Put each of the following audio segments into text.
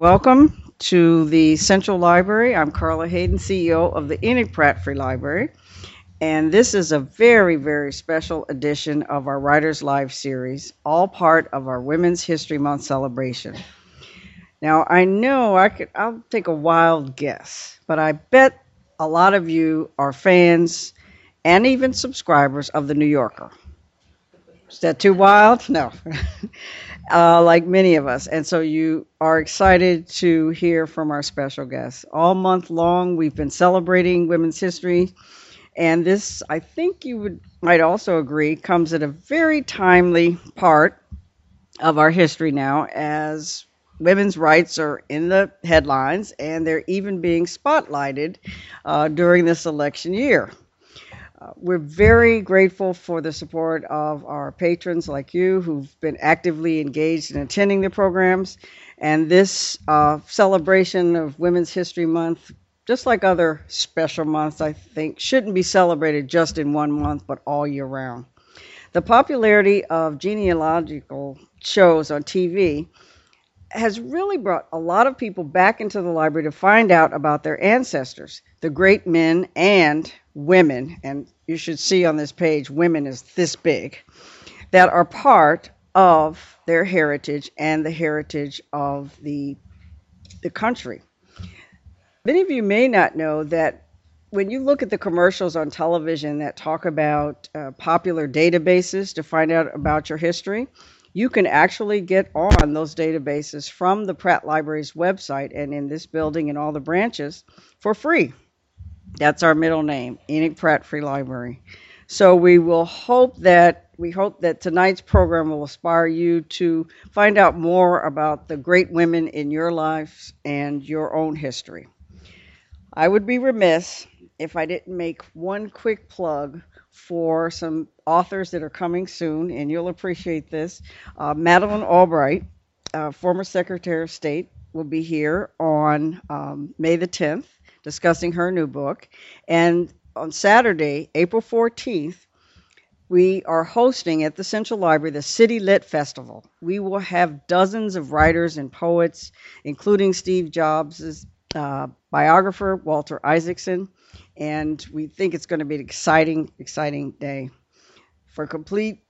Welcome to the Central Library. I'm Carla Hayden, CEO of the Enoch Pratt Free Library. And this is a very, very special edition of our Writers Live series, all part of our Women's History Month celebration. Now, I know I could, I'll take a wild guess, but I bet a lot of you are fans and even subscribers of The New Yorker. Is that too wild? No. uh, like many of us. And so you are excited to hear from our special guests. All month long, we've been celebrating women's history. And this, I think you would might also agree, comes at a very timely part of our history now as women's rights are in the headlines and they're even being spotlighted uh, during this election year. We're very grateful for the support of our patrons like you who've been actively engaged in attending the programs. And this uh, celebration of Women's History Month, just like other special months, I think, shouldn't be celebrated just in one month, but all year round. The popularity of genealogical shows on TV has really brought a lot of people back into the library to find out about their ancestors, the great men and women, and you should see on this page, women is this big, that are part of their heritage and the heritage of the, the country. Many of you may not know that when you look at the commercials on television that talk about uh, popular databases to find out about your history, you can actually get on those databases from the Pratt Library's website and in this building and all the branches for free. That's our middle name, Enoch Pratt Free Library. So we will hope that we hope that tonight's program will inspire you to find out more about the great women in your lives and your own history. I would be remiss if I didn't make one quick plug for some authors that are coming soon, and you'll appreciate this. Uh, Madeleine Albright, uh, former Secretary of State, will be here on um, May the 10th discussing her new book. And on Saturday, April 14th, we are hosting at the Central Library the City Lit Festival. We will have dozens of writers and poets, including Steve Jobs' uh, biographer, Walter Isaacson, and we think it's going to be an exciting, exciting day. For complete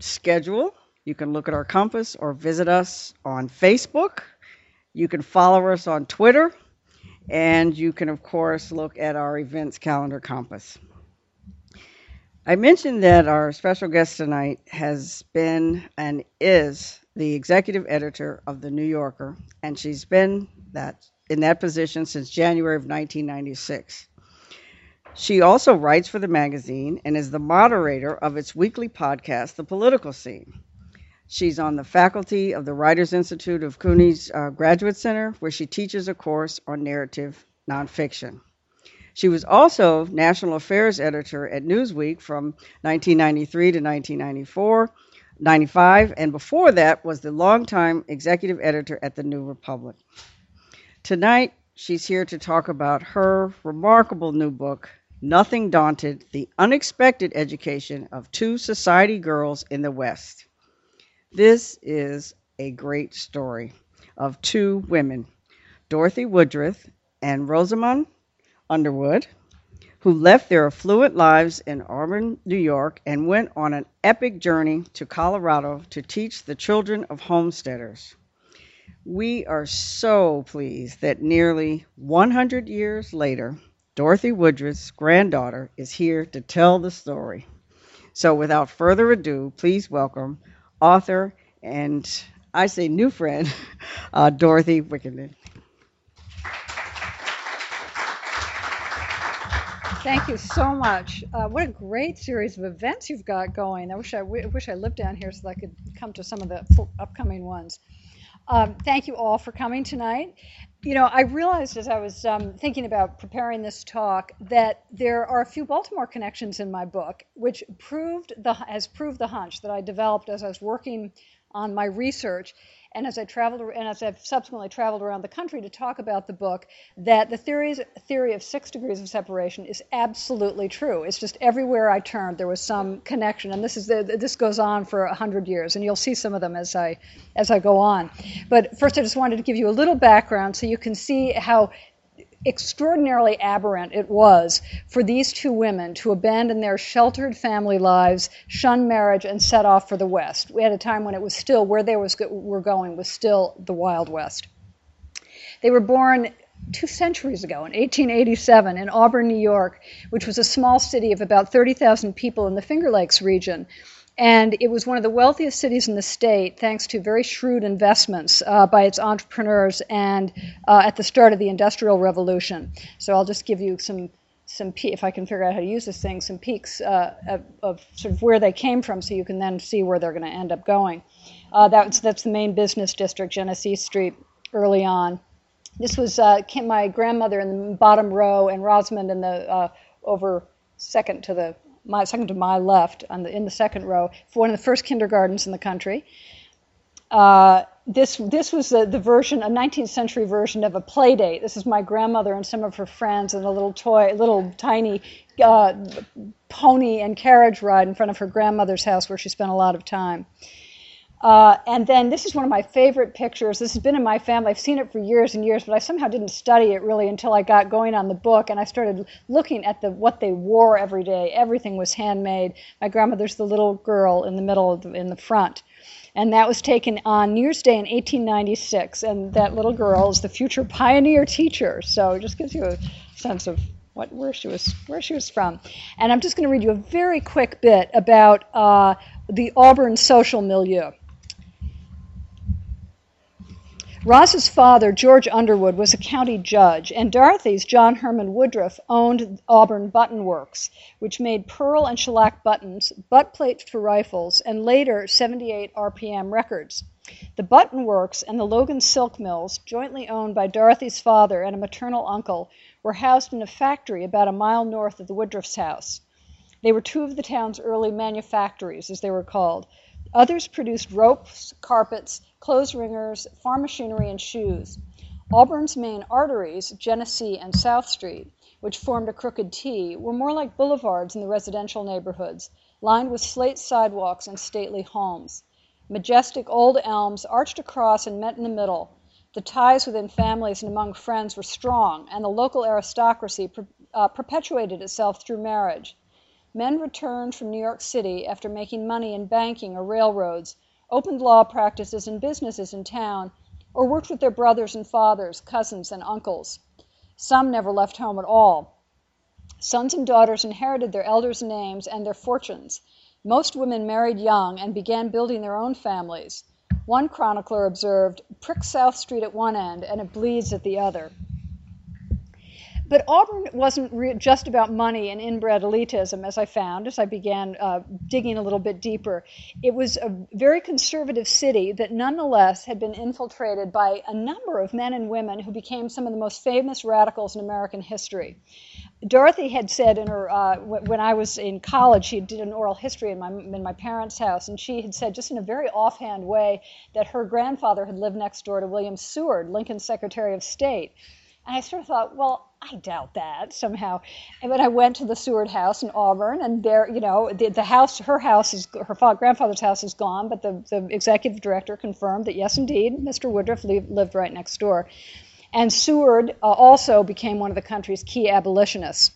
schedule, you can look at our compass or visit us on Facebook. You can follow us on Twitter and you can, of course, look at our events calendar compass. I mentioned that our special guest tonight has been and is the executive editor of The New Yorker, and she's been that in that position since January of 1996. She also writes for the magazine and is the moderator of its weekly podcast, The Political Scene. She's on the faculty of the Writers Institute of CUNY's uh, Graduate Center, where she teaches a course on narrative nonfiction. She was also national affairs editor at Newsweek from 1993 to 1994, 95, and before that was the longtime executive editor at the New Republic. Tonight, she's here to talk about her remarkable new book, Nothing Daunted The Unexpected Education of Two Society Girls in the West. This is a great story of two women, Dorothy Woodruff and Rosamond Underwood, who left their affluent lives in Auburn, New York, and went on an epic journey to Colorado to teach the children of homesteaders. We are so pleased that nearly 100 years later, Dorothy Woodruff's granddaughter is here to tell the story. So, without further ado, please welcome author, and I say new friend, uh, Dorothy Wickenden. Thank you so much. Uh, what a great series of events you've got going. I wish I w- wish I lived down here so that I could come to some of the upcoming ones. Um, thank you all for coming tonight. You know, I realized as I was um, thinking about preparing this talk that there are a few Baltimore connections in my book, which proved the has proved the hunch that I developed as I was working on my research. And as I traveled and as I've subsequently traveled around the country to talk about the book, that the theories, theory of six degrees of separation is absolutely true. It's just everywhere I turned there was some connection, and this is this goes on for a hundred years, and you'll see some of them as I as I go on. But first, I just wanted to give you a little background so you can see how extraordinarily aberrant it was for these two women to abandon their sheltered family lives, shun marriage, and set off for the West. We had a time when it was still where they was, were going was still the Wild West. They were born two centuries ago in 1887 in Auburn, New York, which was a small city of about 30,000 people in the Finger Lakes region. And it was one of the wealthiest cities in the state, thanks to very shrewd investments uh, by its entrepreneurs and uh, at the start of the Industrial Revolution. So I'll just give you some, some if I can figure out how to use this thing, some peeks uh, of, of, sort of where they came from, so you can then see where they're going to end up going. Uh, that's that's the main business district, Genesee Street, early on. This was uh, my grandmother in the bottom row, and Rosamond in the uh, over second to the my second to my left on the in the second row for one of the first kindergartens in the country. Uh, this this was the, the version, a 19th century version of a play date. This is my grandmother and some of her friends and a little toy, little tiny uh, pony and carriage ride in front of her grandmother's house where she spent a lot of time. Uh, and then this is one of my favorite pictures. This has been in my family. I've seen it for years and years, but I somehow didn't study it really until I got going on the book and I started looking at the what they wore every day. Everything was handmade. My grandmother's the little girl in the middle the, in the front. And that was taken on New Year's Day in 1896. And that little girl is the future pioneer teacher. So it just gives you a sense of what, where she was where she was from. And I'm just going to read you a very quick bit about uh, the Auburn social milieu. Roz's father, George Underwood, was a county judge, and Dorothy's John Herman Woodruff owned Auburn Button Works, which made pearl and shellac buttons, butt plates for rifles, and later 78 RPM records. The Button Works and the Logan Silk Mills, jointly owned by Dorothy's father and a maternal uncle, were housed in a factory about a mile north of the Woodruff's house. They were two of the town's early manufactories, as they were called. Others produced ropes, carpets, clothes wringers, farm machinery, and shoes. Auburn's main arteries, Genesee and South Street, which formed a crooked T, were more like boulevards in the residential neighborhoods, lined with slate sidewalks and stately homes. Majestic old elms arched across and met in the middle. The ties within families and among friends were strong, and the local aristocracy per, uh, perpetuated itself through marriage. Men returned from New York City after making money in banking or railroads, opened law practices and businesses in town, or worked with their brothers and fathers, cousins, and uncles. Some never left home at all. Sons and daughters inherited their elders' names and their fortunes. Most women married young and began building their own families. One chronicler observed, Prick South Street at one end and it bleeds at the other. But Auburn wasn't re- just about money and inbred elitism, as I found as I began uh, digging a little bit deeper. It was a very conservative city that nonetheless had been infiltrated by a number of men and women who became some of the most famous radicals in American history. Dorothy had said in her uh, w- when I was in college, she did an oral history in my in my parents' house, and she had said just in a very offhand way that her grandfather had lived next door to William Seward, Lincoln's Secretary of State. And I sort of thought, well, I doubt that somehow. Then I went to the Seward House in Auburn, and there, you know, the, the house, her house is, her father, grandfather's house is gone, but the, the executive director confirmed that yes, indeed, Mr. Woodruff lived, lived right next door. And Seward uh, also became one of the country's key abolitionists.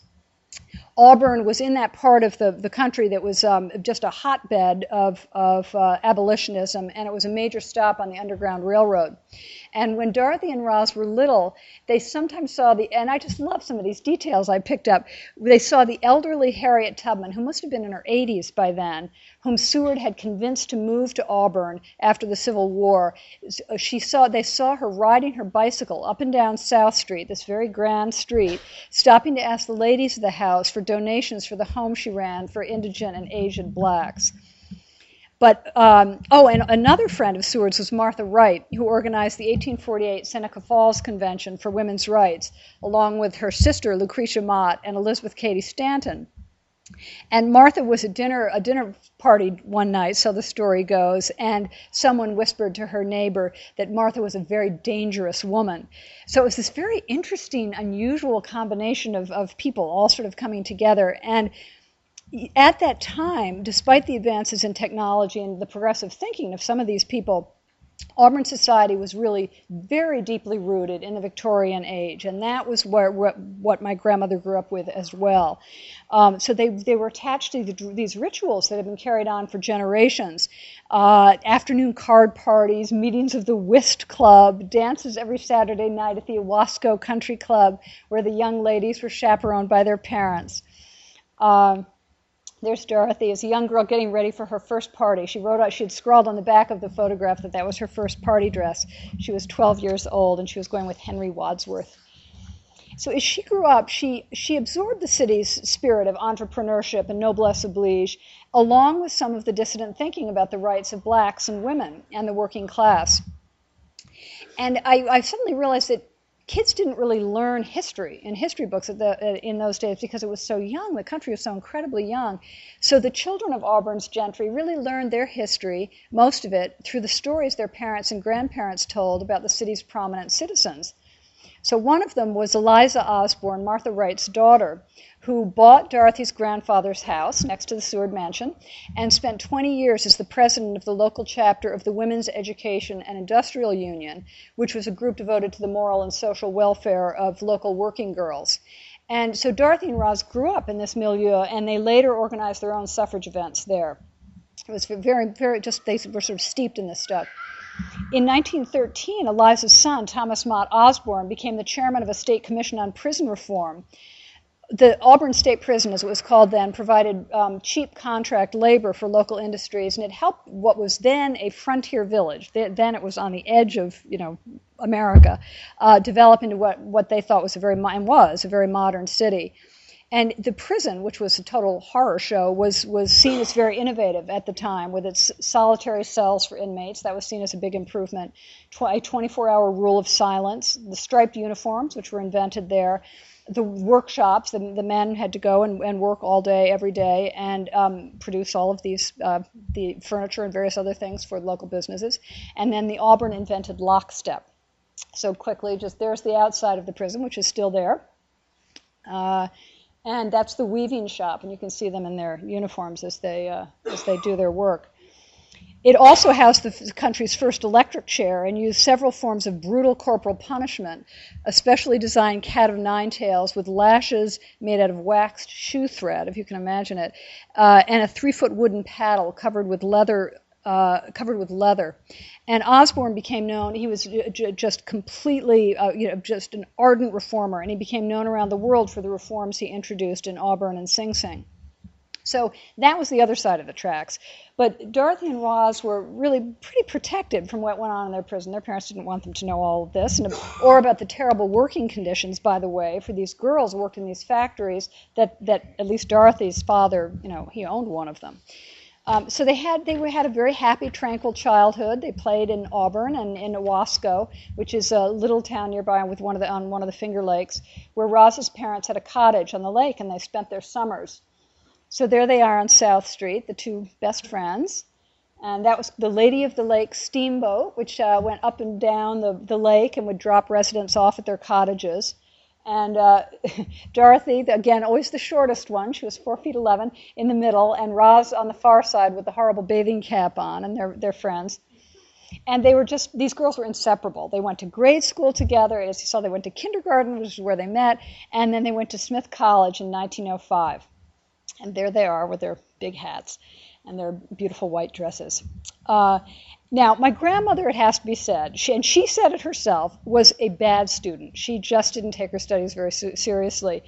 Auburn was in that part of the, the country that was um, just a hotbed of, of uh, abolitionism, and it was a major stop on the Underground Railroad. And when Dorothy and Roz were little, they sometimes saw the, and I just love some of these details I picked up. They saw the elderly Harriet Tubman, who must have been in her 80s by then, whom Seward had convinced to move to Auburn after the Civil War. Uh, she saw, they saw her riding her bicycle up and down South Street, this very grand street, stopping to ask the ladies of the house for donations for the home she ran for indigent and aged blacks. But, um, oh, and another friend of Seward's was Martha Wright, who organized the 1848 Seneca Falls Convention for Women's Rights, along with her sister Lucretia Mott and Elizabeth Cady Stanton. And Martha was at dinner, a dinner party one night, so the story goes, and someone whispered to her neighbor that Martha was a very dangerous woman. So it was this very interesting, unusual combination of, of people all sort of coming together. And at that time, despite the advances in technology and the progressive thinking of some of these people, Auburn society was really very deeply rooted in the Victorian age, and that was where, what, what my grandmother grew up with as well. Um, so they, they were attached to the, these rituals that had been carried on for generations. Uh, afternoon card parties, meetings of the whist club, dances every Saturday night at the Owasco Country Club, where the young ladies were chaperoned by their parents. Um, there's Dorothy as a young girl getting ready for her first party. She wrote out, she had scrawled on the back of the photograph that that was her first party dress. She was 12 years old and she was going with Henry Wadsworth. So as she grew up, she, she absorbed the city's spirit of entrepreneurship and noblesse oblige, along with some of the dissident thinking about the rights of blacks and women and the working class. And I, I suddenly realized that kids didn't really learn history in history books the, in those days because it was so young. The country was so incredibly young. So the children of Auburn's gentry really learned their history, most of it, through the stories their parents and grandparents told about the city's prominent citizens. So one of them was Eliza Osborne, Martha Wright's daughter, who bought Dorothy's grandfather's house next to the Seward Mansion and spent 20 years as the president of the local chapter of the Women's Education and Industrial Union, which was a group devoted to the moral and social welfare of local working girls. And so Dorothy and Roz grew up in this milieu, and they later organized their own suffrage events there. It was very, very just they were sort of steeped in this stuff. In 1913, Eliza's son, Thomas Mott Osborne, became the chairman of a state commission on prison reform the Auburn State Prison, as it was called then, provided um, cheap contract labor for local industries, and it helped what was then a frontier village. Then it was on the edge of, you know, America, uh, develop into what, what they thought was a very and was a very modern city. And the prison, which was a total horror show, was was seen as very innovative at the time with its solitary cells for inmates. That was seen as a big improvement. a 24-hour rule of silence, the striped uniforms, which were invented there the workshops, the, the men had to go and, and work all day, every day, and um, produce all of these, uh, the furniture and various other things for local businesses. And then the Auburn invented lockstep. So quickly, just there's the outside of the prison, which is still there. Uh, and that's the weaving shop, and you can see them in their uniforms as they, uh, as they do their work. It also housed the country's first electric chair and used several forms of brutal corporal punishment, a specially designed cat of nine tails with lashes made out of waxed shoe thread, if you can imagine it, uh, and a three-foot wooden paddle covered with leather. Uh, covered with leather, and Osborne became known. He was j- just completely, uh, you know, just an ardent reformer, and he became known around the world for the reforms he introduced in Auburn and Sing Sing. So that was the other side of the tracks. But Dorothy and Roz were really pretty protected from what went on in their prison. Their parents didn't want them to know all of this, and, or about the terrible working conditions, by the way, for these girls who worked in these factories. That that at least Dorothy's father, you know, he owned one of them. Um, so they had they had a very happy, tranquil childhood. They played in Auburn and in Owasco, which is a little town nearby with one of the on one of the Finger Lakes, where Roz's parents had a cottage on the lake, and they spent their summers. So there they are on South Street, the two best friends. And that was the Lady of the Lake steamboat, which uh, went up and down the, the lake and would drop residents off at their cottages. And uh, Dorothy, again, always the shortest one, she was four feet eleven, in the middle, and Roz on the far side with the horrible bathing cap on, and their, their friends. And they were just, these girls were inseparable. They went to grade school together. As you saw, they went to kindergarten, which is where they met, and then they went to Smith College in 1905. And there they are with their big hats and their beautiful white dresses. Uh, now, my grandmother, it has to be said, she, and she said it herself, was a bad student. She just didn't take her studies very seriously.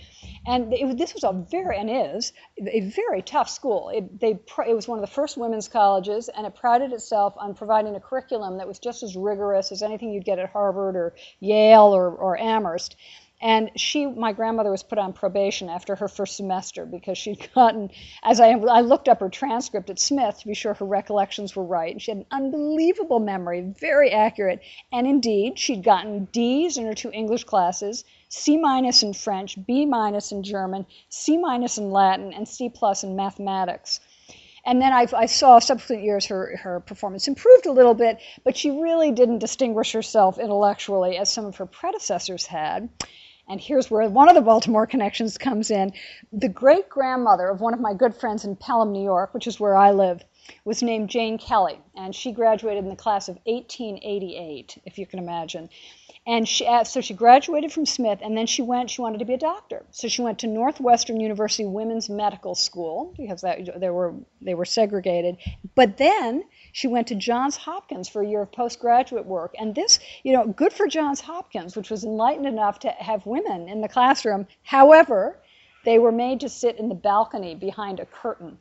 And it, this was a very, and is, a very tough school. It, they, it was one of the first women's colleges, and it prided itself on providing a curriculum that was just as rigorous as anything you'd get at Harvard or Yale or, or Amherst. And she, my grandmother, was put on probation after her first semester because she'd gotten, as I, I looked up her transcript at Smith to be sure her recollections were right. And she had an unbelievable memory, very accurate. And indeed, she'd gotten D's in her two English classes, C minus in French, B minus in German, C minus in Latin, and C plus in mathematics. And then I, I saw subsequent years her, her performance improved a little bit, but she really didn't distinguish herself intellectually as some of her predecessors had. And here's where one of the Baltimore connections comes in. The great grandmother of one of my good friends in Pelham, New York, which is where I live, was named Jane Kelly, and she graduated in the class of 1888, if you can imagine. And she, uh, so she graduated from Smith, and then she went. She wanted to be a doctor, so she went to Northwestern University Women's Medical School because that, they were they were segregated. But then she went to Johns Hopkins for a year of postgraduate work, and this, you know, good for Johns Hopkins, which was enlightened enough to have women in the classroom. However, they were made to sit in the balcony behind a curtain.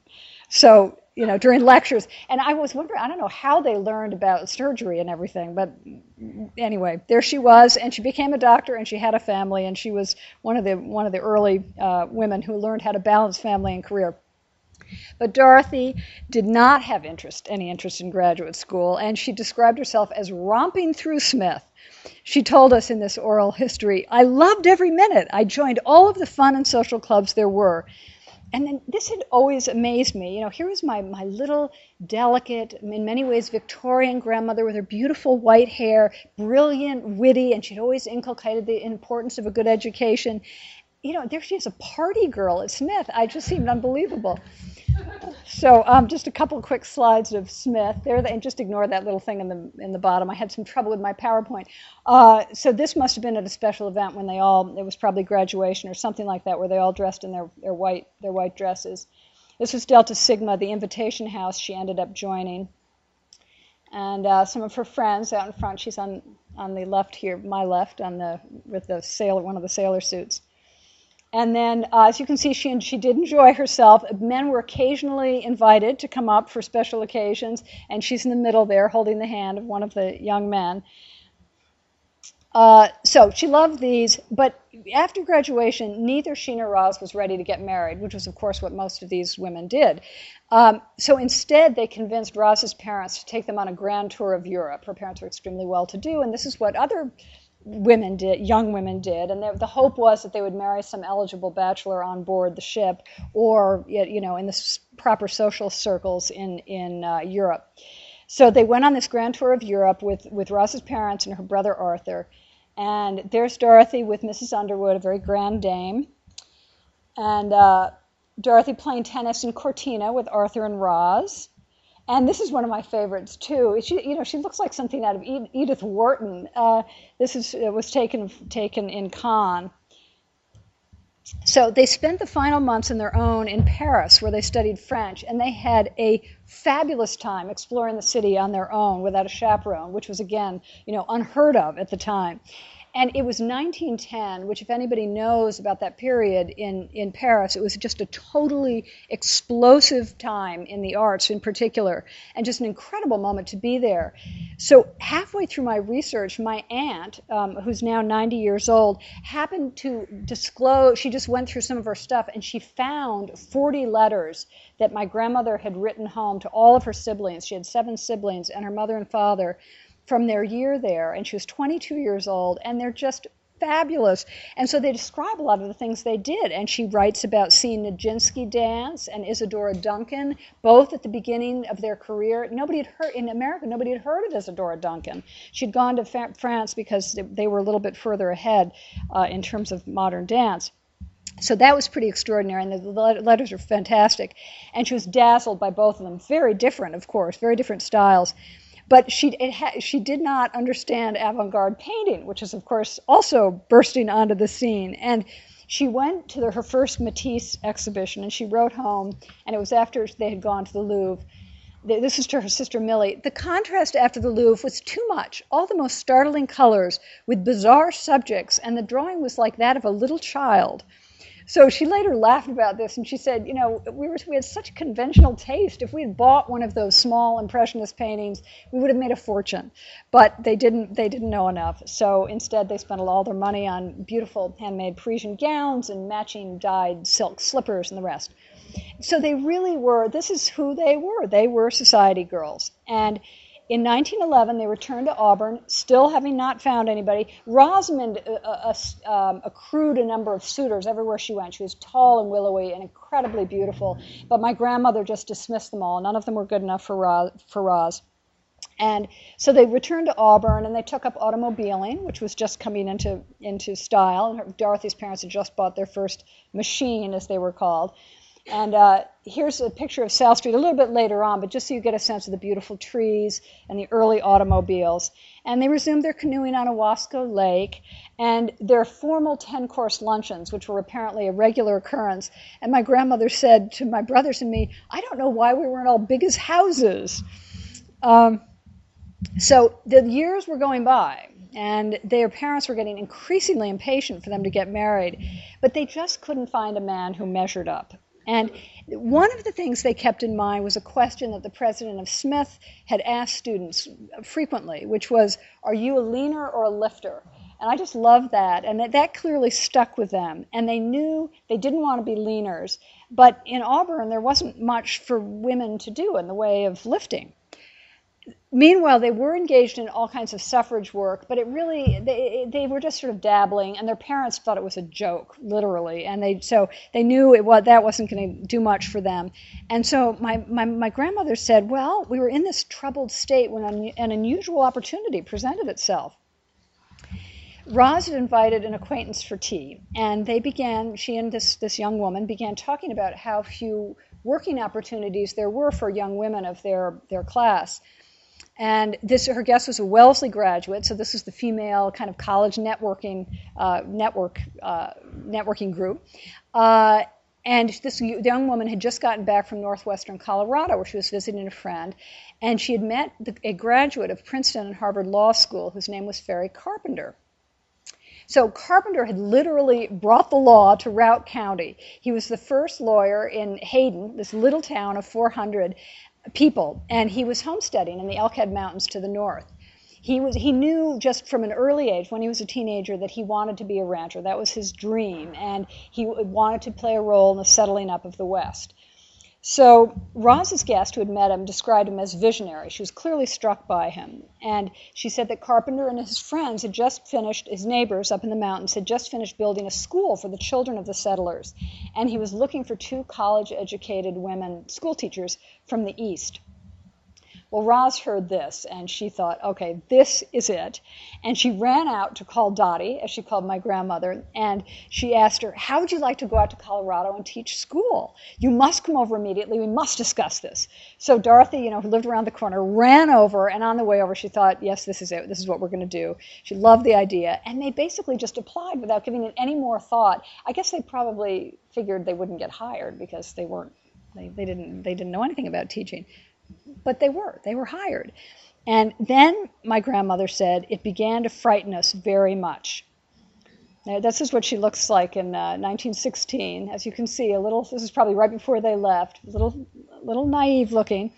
So you know, during lectures. And I was wondering, I don't know how they learned about surgery and everything, but anyway, there she was, and she became a doctor, and she had a family, and she was one of the one of the early uh, women who learned how to balance family and career. But Dorothy did not have interest, any interest in graduate school, and she described herself as romping through Smith. She told us in this oral history, I loved every minute. I joined all of the fun and social clubs there were and then this had always amazed me. You know, here was my, my little, delicate, in many ways Victorian grandmother with her beautiful white hair, brilliant, witty, and she'd always inculcated the importance of a good education. You know, there she is, a party girl at Smith. I just seemed unbelievable. So um, just a couple quick slides of Smith there, and just ignore that little thing in the in the bottom. I had some trouble with my PowerPoint. Uh, so this must have been at a special event when they all, it was probably graduation or something like that, where they all dressed in their, their white their white dresses. This was Delta Sigma, the invitation house she ended up joining. And uh, some of her friends out in front, she's on, on the left here, my left, on the with the sailor, one of the sailor suits. And then, uh, as you can see, she, she did enjoy herself. Men were occasionally invited to come up for special occasions, and she's in the middle there holding the hand of one of the young men. Uh, so she loved these, but after graduation, neither she nor Roz was ready to get married, which was, of course, what most of these women did. Um, so instead, they convinced Roz's parents to take them on a grand tour of Europe. Her parents were extremely well to do, and this is what other women did, young women did, and the hope was that they would marry some eligible bachelor on board the ship, or you know, in the proper social circles in in uh, Europe. So they went on this grand tour of Europe with with Roz's parents and her brother Arthur, and there's Dorothy with Mrs. Underwood, a very grand dame, and uh, Dorothy playing tennis in Cortina with Arthur and Roz. And this is one of my favorites too. She, you know, she looks like something out of Edith Wharton. Uh, this is it was taken taken in Cannes. So they spent the final months on their own in Paris, where they studied French, and they had a fabulous time exploring the city on their own without a chaperone, which was again, you know, unheard of at the time. And it was 1910, which, if anybody knows about that period in, in Paris, it was just a totally explosive time in the arts in particular, and just an incredible moment to be there. So, halfway through my research, my aunt, um, who's now 90 years old, happened to disclose, she just went through some of her stuff, and she found 40 letters that my grandmother had written home to all of her siblings. She had seven siblings, and her mother and father from their year there, and she was 22 years old, and they're just fabulous. And so they describe a lot of the things they did. And she writes about seeing Nijinsky dance and Isadora Duncan, both at the beginning of their career. Nobody had heard, in America, nobody had heard of Isadora Duncan. She'd gone to France because they were a little bit further ahead uh, in terms of modern dance. So that was pretty extraordinary, and the letters are fantastic. And she was dazzled by both of them. Very different, of course, very different styles. But she, ha- she did not understand avant garde painting, which is, of course, also bursting onto the scene. And she went to the, her first Matisse exhibition and she wrote home, and it was after they had gone to the Louvre. This is to her sister Millie. The contrast after the Louvre was too much. All the most startling colors with bizarre subjects, and the drawing was like that of a little child. So she later laughed about this and she said, you know, we, were, we had such conventional taste. If we had bought one of those small impressionist paintings, we would have made a fortune. But they didn't, they didn't know enough. So instead, they spent all their money on beautiful handmade Parisian gowns and matching dyed silk slippers and the rest. So they really were, this is who they were. They were society girls. And in 1911, they returned to Auburn, still having not found anybody. Rosamond uh, uh, uh, um, accrued a number of suitors everywhere she went. She was tall and willowy and incredibly beautiful, but my grandmother just dismissed them all. None of them were good enough for Roz. For Roz. And so they returned to Auburn and they took up automobiling, which was just coming into, into style. And Dorothy's parents had just bought their first machine, as they were called. And uh, here's a picture of South Street a little bit later on, but just so you get a sense of the beautiful trees and the early automobiles. And they resumed their canoeing on Owasco Lake and their formal 10 course luncheons, which were apparently a regular occurrence. And my grandmother said to my brothers and me, I don't know why we weren't all big as houses. Um, so the years were going by, and their parents were getting increasingly impatient for them to get married, but they just couldn't find a man who measured up. And one of the things they kept in mind was a question that the president of Smith had asked students frequently, which was, Are you a leaner or a lifter? And I just love that. And that, that clearly stuck with them. And they knew they didn't want to be leaners. But in Auburn, there wasn't much for women to do in the way of lifting meanwhile, they were engaged in all kinds of suffrage work, but it really they, they were just sort of dabbling, and their parents thought it was a joke, literally, and they so they knew it was that wasn't going to do much for them, and so my, my my grandmother said, well, we were in this troubled state when an, an unusual opportunity presented itself. Roz had invited an acquaintance for tea, and they began. She and this this young woman began talking about how few working opportunities there were for young women of their their class and this, her guest was a Wellesley graduate, so this was the female kind of college networking uh, network uh, networking group. Uh, and this young woman had just gotten back from northwestern Colorado, where she was visiting a friend, and she had met the, a graduate of Princeton and Harvard Law School whose name was Ferry Carpenter. So Carpenter had literally brought the law to Routt County. He was the first lawyer in Hayden, this little town of 400, people, and he was homesteading in the Elkhead Mountains to the north. He, was, he knew just from an early age, when he was a teenager, that he wanted to be a rancher. That was his dream, and he wanted to play a role in the settling up of the West. So Roz's guest, who had met him, described him as visionary. She was clearly struck by him. And she said that Carpenter and his friends had just finished, his neighbors up in the mountains had just finished building a school for the children of the settlers. And he was looking for two college educated women school teachers from the East. Well, Roz heard this and she thought, okay, this is it. And she ran out to call Dottie, as she called my grandmother, and she asked her, How would you like to go out to Colorado and teach school? You must come over immediately. We must discuss this. So Dorothy, you know, who lived around the corner, ran over, and on the way over, she thought, Yes, this is it. This is what we're going to do. She loved the idea. And they basically just applied without giving it any more thought. I guess they probably figured they wouldn't get hired because they weren't they, they didn't they didn't know anything about teaching but they were. They were hired. And then my grandmother said it began to frighten us very much. Now, this is what she looks like in uh, 1916. As you can see, a little. This is probably right before they left. A little, little naive looking.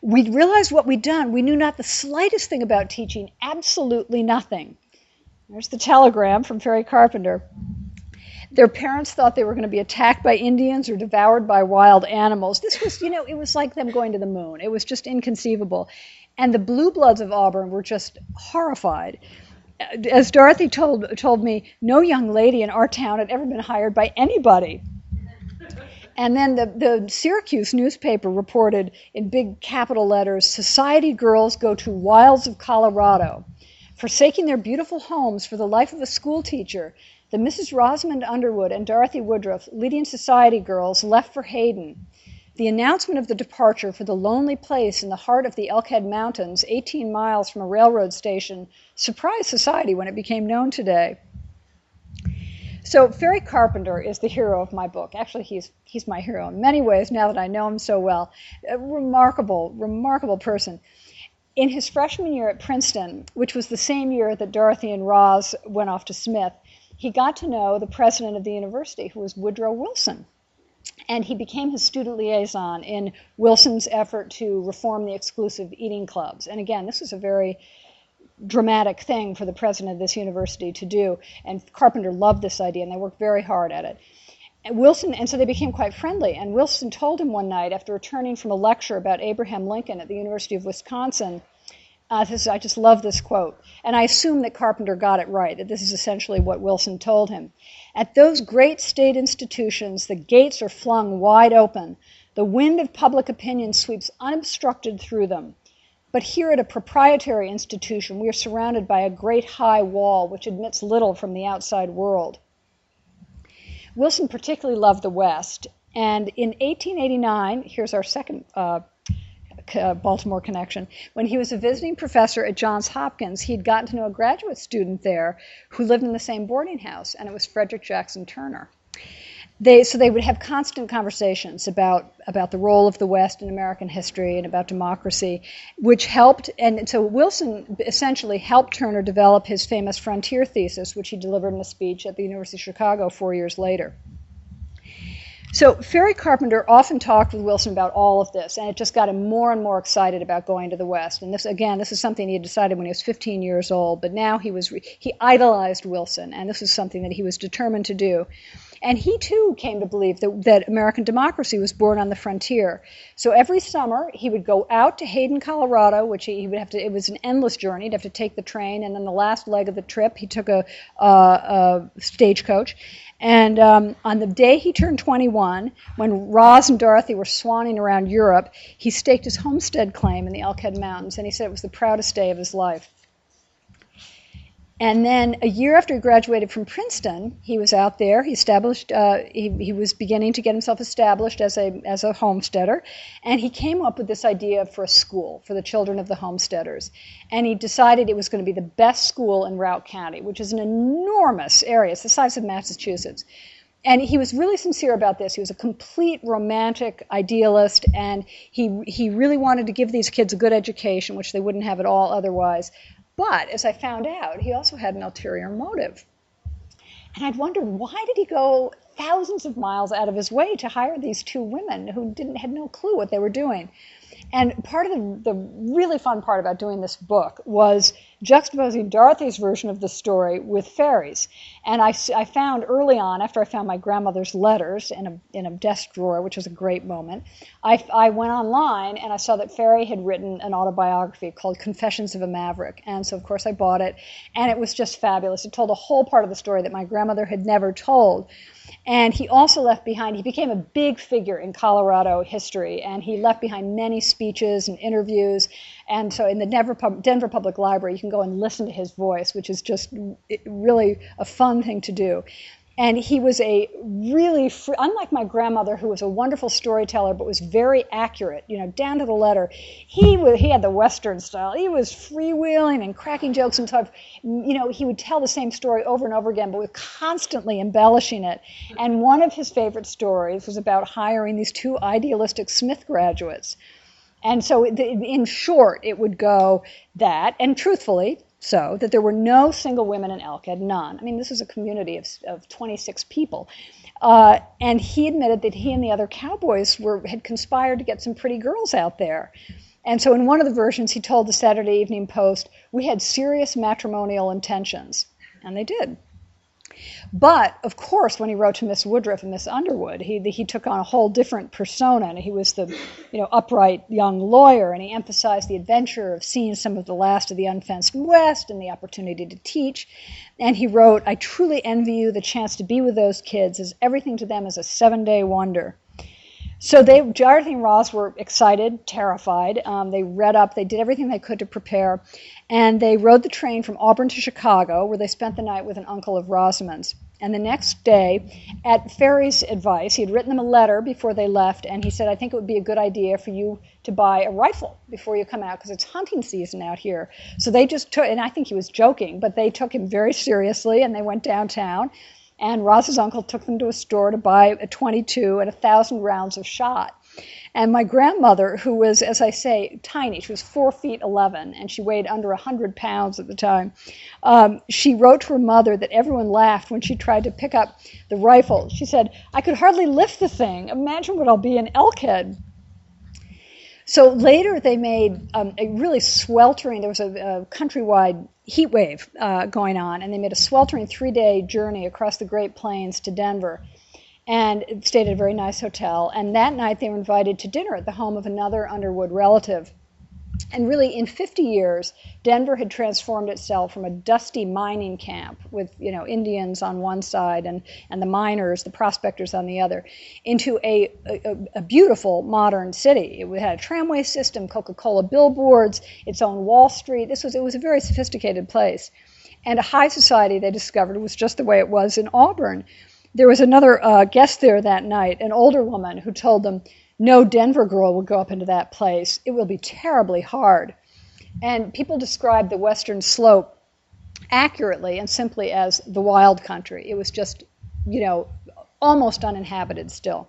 We realized what we'd done. We knew not the slightest thing about teaching. Absolutely nothing. There's the telegram from Ferry Carpenter. Their parents thought they were going to be attacked by Indians or devoured by wild animals. This was, you know, it was like them going to the moon. It was just inconceivable. And the blue bloods of Auburn were just horrified. Uh, as Dorothy told, told me, no young lady in our town had ever been hired by anybody. And then the, the Syracuse newspaper reported in big capital letters Society girls go to wilds of Colorado, forsaking their beautiful homes for the life of a school teacher the Mrs. Rosamond Underwood and Dorothy Woodruff, leading society girls, left for Hayden. The announcement of the departure for the lonely place in the heart of the Elkhead Mountains, 18 miles from a railroad station, surprised society when it became known today. So Ferry Carpenter is the hero of my book. Actually, he's he's my hero in many ways now that I know him so well. A remarkable, remarkable person. In his freshman year at Princeton, which was the same year that Dorothy and Roz went off to Smith, he got to know the president of the university, who was Woodrow Wilson. And he became his student liaison in Wilson's effort to reform the exclusive eating clubs. And again, this was a very dramatic thing for the president of this university to do. And Carpenter loved this idea, and they worked very hard at it. And Wilson, and so they became quite friendly. And Wilson told him one night, after returning from a lecture about Abraham Lincoln at the University of Wisconsin, uh, this, I just love this quote, and I assume that Carpenter got it right, that this is essentially what Wilson told him. At those great state institutions, the gates are flung wide open. The wind of public opinion sweeps unobstructed through them. But here at a proprietary institution, we are surrounded by a great high wall which admits little from the outside world. Wilson particularly loved the West, and in 1889, here's our second uh, uh, Baltimore connection. When he was a visiting professor at Johns Hopkins, he'd gotten to know a graduate student there who lived in the same boarding house, and it was Frederick Jackson Turner. They, so they would have constant conversations about about the role of the West in American history and about democracy, which helped. And so Wilson essentially helped Turner develop his famous frontier thesis, which he delivered in a speech at the University of Chicago four years later. So Ferry Carpenter often talked with Wilson about all of this, and it just got him more and more excited about going to the West. And this, again, this is something he had decided when he was 15 years old, but now he was he idolized Wilson, and this is something that he was determined to do. And he too came to believe that, that American democracy was born on the frontier. So every summer he would go out to Hayden, Colorado, which he, he would have to. It was an endless journey. He'd have to take the train, and then the last leg of the trip, he took a, uh, a stagecoach, and um, on the day he turned 21, when Roz and Dorothy were swanning around Europe, he staked his homestead claim in the Elkhead Mountains, and he said it was the proudest day of his life. And then a year after he graduated from Princeton, he was out there. He established. Uh, he, he was beginning to get himself established as a as a homesteader, and he came up with this idea for a school for the children of the homesteaders. And he decided it was going to be the best school in Routt County, which is an enormous area. It's the size of Massachusetts. And he was really sincere about this. He was a complete romantic idealist, and he he really wanted to give these kids a good education, which they wouldn't have at all otherwise. But as I found out, he also had an ulterior motive. And I'd wondered why did he go thousands of miles out of his way to hire these two women who didn't had no clue what they were doing. And part of the, the really fun part about doing this book was juxtaposing Dorothy's version of the story with Ferry's. And I, I found early on, after I found my grandmother's letters in a, in a desk drawer, which was a great moment, I, I went online and I saw that Ferry had written an autobiography called Confessions of a Maverick. And so, of course, I bought it. And it was just fabulous. It told a whole part of the story that my grandmother had never told. And he also left behind, he became a big figure in Colorado history, and he left behind many speeches and interviews. And so in the Denver, Denver Public Library, you can go and listen to his voice, which is just really a fun thing to do. And he was a really, unlike my grandmother, who was a wonderful storyteller but was very accurate, you know, down to the letter. He was, he had the Western style. He was freewheeling and cracking jokes and stuff. You know, he would tell the same story over and over again, but with constantly embellishing it. And one of his favorite stories was about hiring these two idealistic Smith graduates. And so, in short, it would go that, and truthfully, so that there were no single women in Elkhead, none. I mean, this was a community of, of 26 people. Uh, and he admitted that he and the other cowboys were, had conspired to get some pretty girls out there. And so in one of the versions, he told the Saturday Evening Post, we had serious matrimonial intentions. And they did. But of course, when he wrote to Miss Woodruff and Miss Underwood, he he took on a whole different persona, and he was the you know upright young lawyer, and he emphasized the adventure of seeing some of the last of the unfenced West and the opportunity to teach. And he wrote, "I truly envy you the chance to be with those kids, as everything to them is a seven-day wonder." So they, Dorothy and Roz were excited, terrified. Um, they read up, they did everything they could to prepare, and they rode the train from Auburn to Chicago, where they spent the night with an uncle of Rosamond's. And the next day, at Ferry's advice, he had written them a letter before they left, and he said, I think it would be a good idea for you to buy a rifle before you come out, because it's hunting season out here. So they just took, and I think he was joking, but they took him very seriously, and they went downtown and Roz's uncle took them to a store to buy a 22 and a thousand rounds of shot. And my grandmother, who was, as I say, tiny, she was four feet 11, and she weighed under 100 pounds at the time, um, she wrote to her mother that everyone laughed when she tried to pick up the rifle. She said, I could hardly lift the thing. Imagine what I'll be in Elkhead. So later they made um, a really sweltering, there was a, a countrywide heat wave uh, going on, and they made a sweltering three day journey across the Great Plains to Denver and stayed at a very nice hotel. And that night they were invited to dinner at the home of another Underwood relative. And really, in 50 years, Denver had transformed itself from a dusty mining camp with, you know, Indians on one side and, and the miners, the prospectors on the other, into a, a, a beautiful modern city. It had a tramway system, Coca-Cola billboards, its own Wall Street. This was, it was a very sophisticated place. And a high society, they discovered, was just the way it was in Auburn. There was another uh, guest there that night, an older woman, who told them, no Denver girl will go up into that place. It will be terribly hard. And people describe the Western Slope accurately and simply as the wild country. It was just, you know, almost uninhabited still.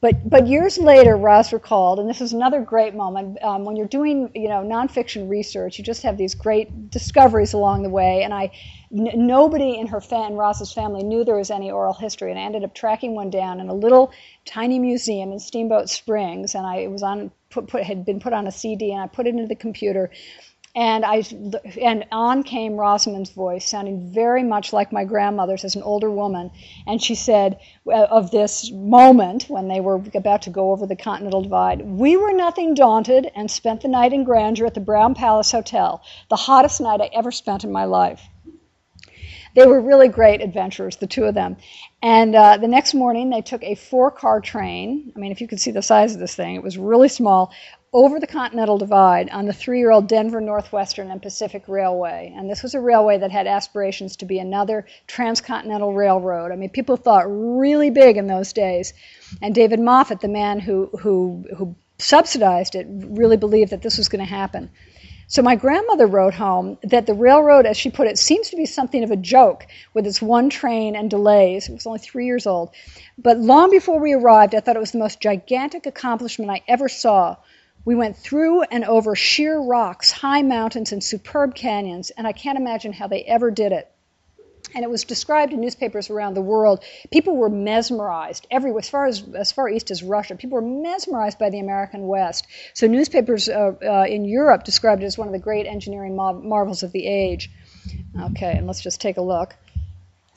But but years later, Roz recalled, and this is another great moment um, when you're doing you know nonfiction research. You just have these great discoveries along the way, and I n- nobody in her fa- Roz's family knew there was any oral history, and I ended up tracking one down in a little tiny museum in Steamboat Springs, and I it was on put, put had been put on a CD, and I put it into the computer, and I and on came Rosamond's voice, sounding very much like my grandmother's as an older woman, and she said uh, of this moment when they were about to go over the Continental Divide, we were nothing daunted and spent the night in grandeur at the Brown Palace Hotel, the hottest night I ever spent in my life. They were really great adventurers, the two of them. And uh, the next morning, they took a four car train. I mean, if you could see the size of this thing, it was really small, over the Continental Divide on the three year old Denver Northwestern and Pacific Railway. And this was a railway that had aspirations to be another transcontinental railroad. I mean, people thought really big in those days. And David Moffat, the man who, who, who subsidized it, really believed that this was going to happen. So my grandmother wrote home that the railroad, as she put it, seems to be something of a joke with its one train and delays. It was only three years old. But long before we arrived, I thought it was the most gigantic accomplishment I ever saw we went through and over sheer rocks, high mountains, and superb canyons, and I can't imagine how they ever did it. And it was described in newspapers around the world. People were mesmerized everywhere, as far as as far east as Russia. People were mesmerized by the American West. So newspapers uh, uh, in Europe described it as one of the great engineering marvels of the age. Okay, and let's just take a look.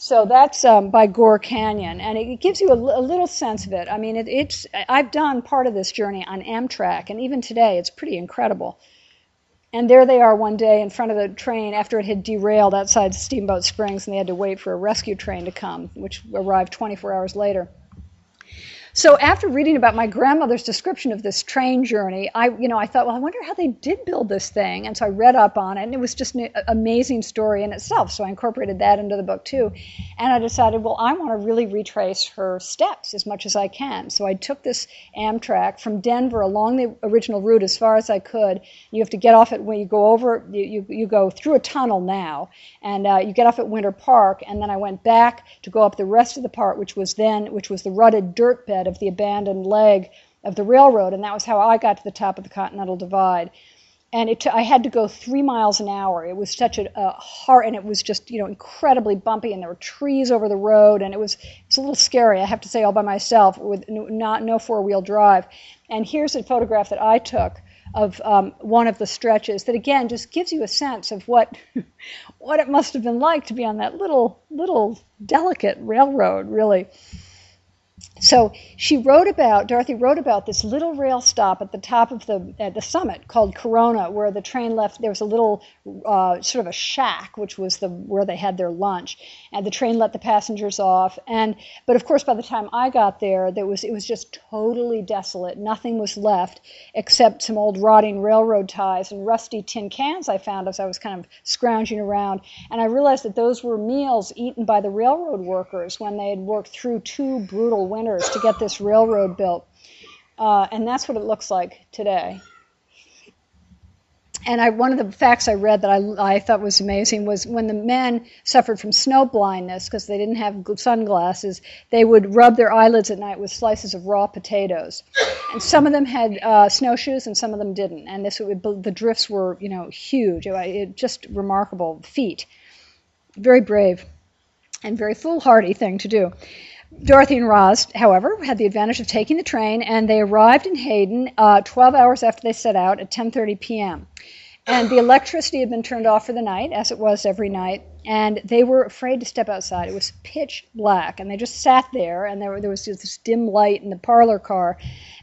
So that's um, by Gore Canyon, and it gives you a, a little sense of it. I mean, it, it's I've done part of this journey on Amtrak, and even today, it's pretty incredible. And there they are one day in front of the train after it had derailed outside Steamboat Springs, and they had to wait for a rescue train to come, which arrived 24 hours later. So after reading about my grandmother's description of this train journey, I, you know, I thought, well, I wonder how they did build this thing. And so I read up on it, and it was just an amazing story in itself. So I incorporated that into the book too. And I decided, well, I want to really retrace her steps as much as I can. So I took this Amtrak from Denver along the original route as far as I could. You have to get off at when you go over, you, you, you go through a tunnel now, and uh, you get off at Winter Park. And then I went back to go up the rest of the part, which was then, which was the rutted dirt bed of the abandoned leg of the railroad, and that was how I got to the top of the Continental Divide. And it t- I had to go three miles an hour. It was such a, a hard, and it was just you know incredibly bumpy, and there were trees over the road, and it was it's a little scary. I have to say, all by myself with no, not no four wheel drive. And here's a photograph that I took of um, one of the stretches that again just gives you a sense of what what it must have been like to be on that little little delicate railroad, really. So she wrote about Dorothy wrote about this little rail stop at the top of the at the summit called Corona, where the train left. There was a little uh, sort of a shack, which was the where they had their lunch, and the train let the passengers off. And but of course, by the time I got there, there was it was just totally desolate. Nothing was left except some old rotting railroad ties and rusty tin cans I found as I was kind of scrounging around. And I realized that those were meals eaten by the railroad workers when they had worked through two brutal winters years to get this railroad built. Uh, and that's what it looks like today. and I, one of the facts I read that I, I thought was amazing was when the men suffered from snow blindness because they didn't have sunglasses, they would rub their eyelids at night with slices of raw potatoes. And some of them had uh, snowshoes and some of them didn't. And this would, the drifts were, you know, huge. It, it, just remarkable feat. Very brave and very foolhardy thing to do. Dorothy and Roz, however, had the advantage of taking the train, and they arrived in Hayden uh, 12 hours after they set out at 10:30 p.m. And the electricity had been turned off for the night, as it was every night, and they were afraid to step outside. It was pitch black, and they just sat there, and there, there was this dim light in the parlor car,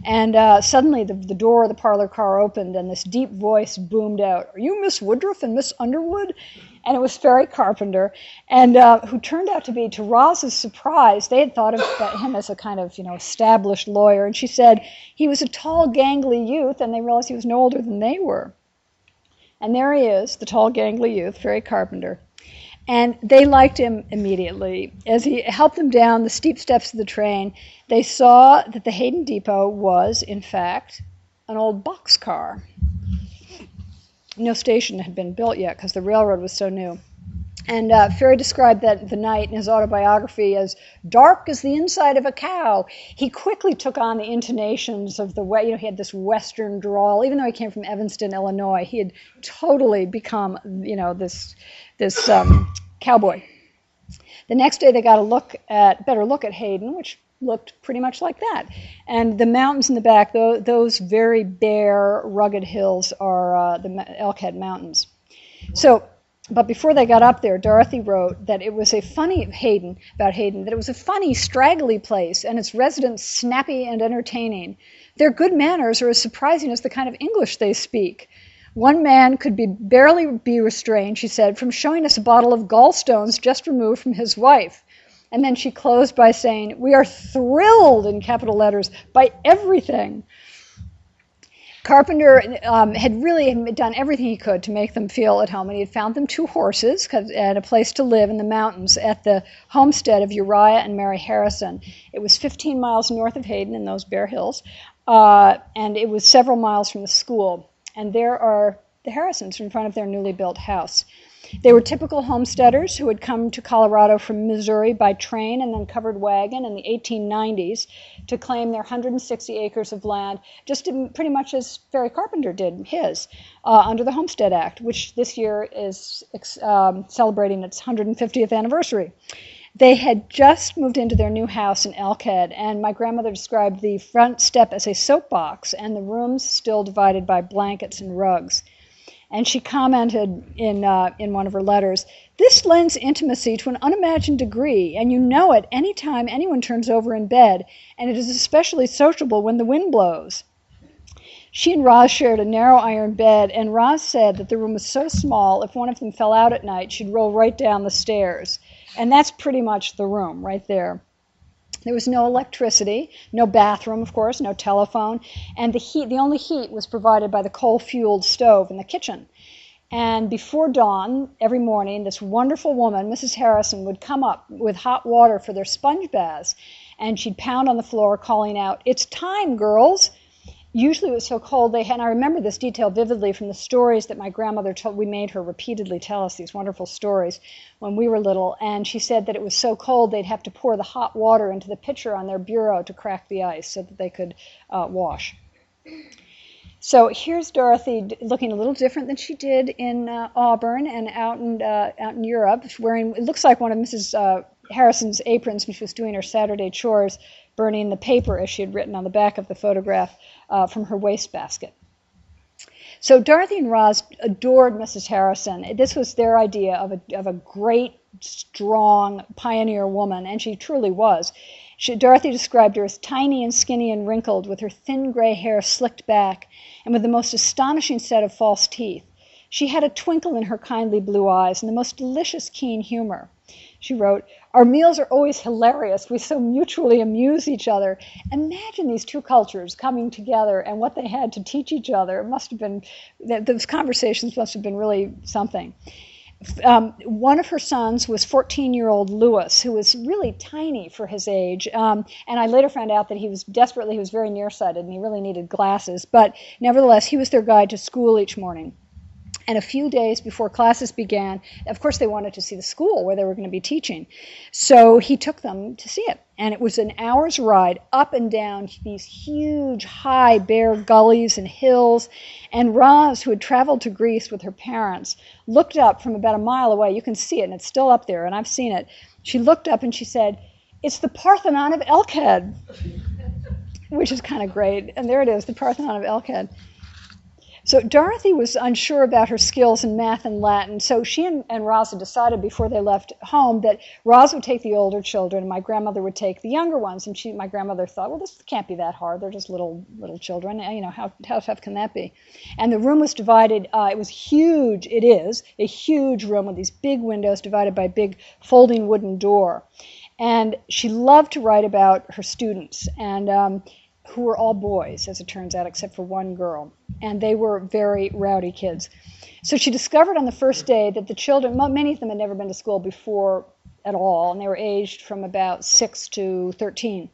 and uh, suddenly the, the door of the parlor car opened, and this deep voice boomed out, "Are you Miss Woodruff and Miss Underwood?" And it was Ferry Carpenter, and uh, who turned out to be, to Roz's surprise, they had thought of him as a kind of, you know, established lawyer, and she said he was a tall, gangly youth, and they realized he was no older than they were. And there he is, the tall, gangly youth, Ferry Carpenter. And they liked him immediately. As he helped them down the steep steps of the train, they saw that the Hayden Depot was, in fact, an old boxcar no station had been built yet because the railroad was so new. And uh, Ferry described that the night in his autobiography as dark as the inside of a cow. He quickly took on the intonations of the way, you know, he had this western drawl. Even though he came from Evanston, Illinois, he had totally become, you know, this, this um, cowboy. The next day they got a look at, better look at Hayden, which looked pretty much like that. And the mountains in the back, those very bare, rugged hills, are uh, the Elkhead Mountains. So, but before they got up there, Dorothy wrote that it was a funny Hayden about Hayden that it was a funny, straggly place, and its residents snappy and entertaining. Their good manners are as surprising as the kind of English they speak. One man could be barely be restrained, she said, from showing us a bottle of gallstones just removed from his wife. And then she closed by saying, We are thrilled in capital letters by everything. Carpenter um, had really done everything he could to make them feel at home, and he had found them two horses and a place to live in the mountains at the homestead of Uriah and Mary Harrison. It was 15 miles north of Hayden in those bare hills, uh, and it was several miles from the school. And there are the Harrisons in front of their newly built house. They were typical homesteaders who had come to Colorado from Missouri by train and then covered wagon in the 1890s to claim their 160 acres of land, just pretty much as Ferry Carpenter did his, uh, under the Homestead Act, which this year is um, celebrating its 150th anniversary. They had just moved into their new house in Elkhead, and my grandmother described the front step as a soapbox and the rooms still divided by blankets and rugs. And she commented in, uh, in one of her letters This lends intimacy to an unimagined degree, and you know it any time anyone turns over in bed, and it is especially sociable when the wind blows. She and Roz shared a narrow iron bed, and Roz said that the room was so small, if one of them fell out at night, she'd roll right down the stairs. And that's pretty much the room right there. There was no electricity, no bathroom, of course, no telephone, and the heat, the only heat was provided by the coal-fueled stove in the kitchen. And before dawn every morning, this wonderful woman, Mrs. Harrison, would come up with hot water for their sponge baths, and she'd pound on the floor, calling out, "It's time, girls!" Usually it was so cold they had and i remember this detail vividly from the stories that my grandmother told we made her repeatedly tell us these wonderful stories when we were little and she said that it was so cold they'd have to pour the hot water into the pitcher on their bureau to crack the ice so that they could uh, wash so here's Dorothy looking a little different than she did in uh, Auburn and out in uh, out in Europe, wearing it looks like one of Mrs. Uh, Harrison's aprons when she was doing her Saturday chores, burning the paper as she had written on the back of the photograph uh, from her wastebasket. So Dorothy and Roz adored Mrs. Harrison. This was their idea of a, of a great, strong pioneer woman, and she truly was. She, Dorothy described her as tiny and skinny and wrinkled, with her thin gray hair slicked back, and with the most astonishing set of false teeth. She had a twinkle in her kindly blue eyes and the most delicious keen humor. She wrote, Our meals are always hilarious. We so mutually amuse each other. Imagine these two cultures coming together and what they had to teach each other. It must have been, those conversations must have been really something. Um, one of her sons was 14 year old Lewis, who was really tiny for his age. Um, and I later found out that he was desperately, he was very nearsighted and he really needed glasses. But nevertheless, he was their guide to school each morning. And a few days before classes began, of course, they wanted to see the school where they were going to be teaching. So he took them to see it. And it was an hour's ride up and down these huge, high, bare gullies and hills. And Roz, who had traveled to Greece with her parents, looked up from about a mile away. You can see it, and it's still up there, and I've seen it. She looked up and she said, It's the Parthenon of Elkhead, which is kind of great. And there it is, the Parthenon of Elkhead. So Dorothy was unsure about her skills in math and Latin. So she and, and decided before they left home that Roz would take the older children and my grandmother would take the younger ones. And she, my grandmother thought, well, this can't be that hard. They're just little little children. You know, how, how tough can that be? And the room was divided. Uh, it was huge. It is a huge room with these big windows divided by a big folding wooden door. And she loved to write about her students. And um, who were all boys, as it turns out, except for one girl. And they were very rowdy kids. So she discovered on the first day that the children, many of them had never been to school before at all, and they were aged from about 6 to 13.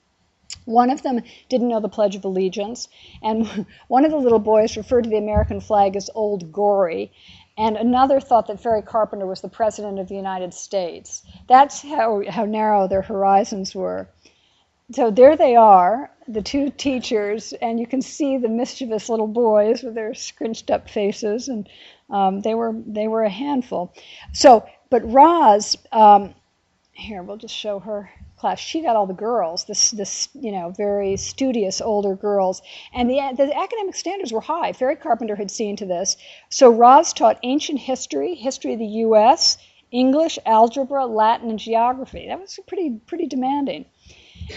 One of them didn't know the Pledge of Allegiance, and one of the little boys referred to the American flag as Old Gory, and another thought that Ferry Carpenter was the President of the United States. That's how, how narrow their horizons were. So there they are, the two teachers, and you can see the mischievous little boys with their scrunched up faces, and um, they were they were a handful. So, but Roz, um, here we'll just show her class. She got all the girls, this this you know very studious older girls, and the the academic standards were high. Ferry Carpenter had seen to this. So Roz taught ancient history, history of the U.S., English, algebra, Latin, and geography. That was pretty pretty demanding.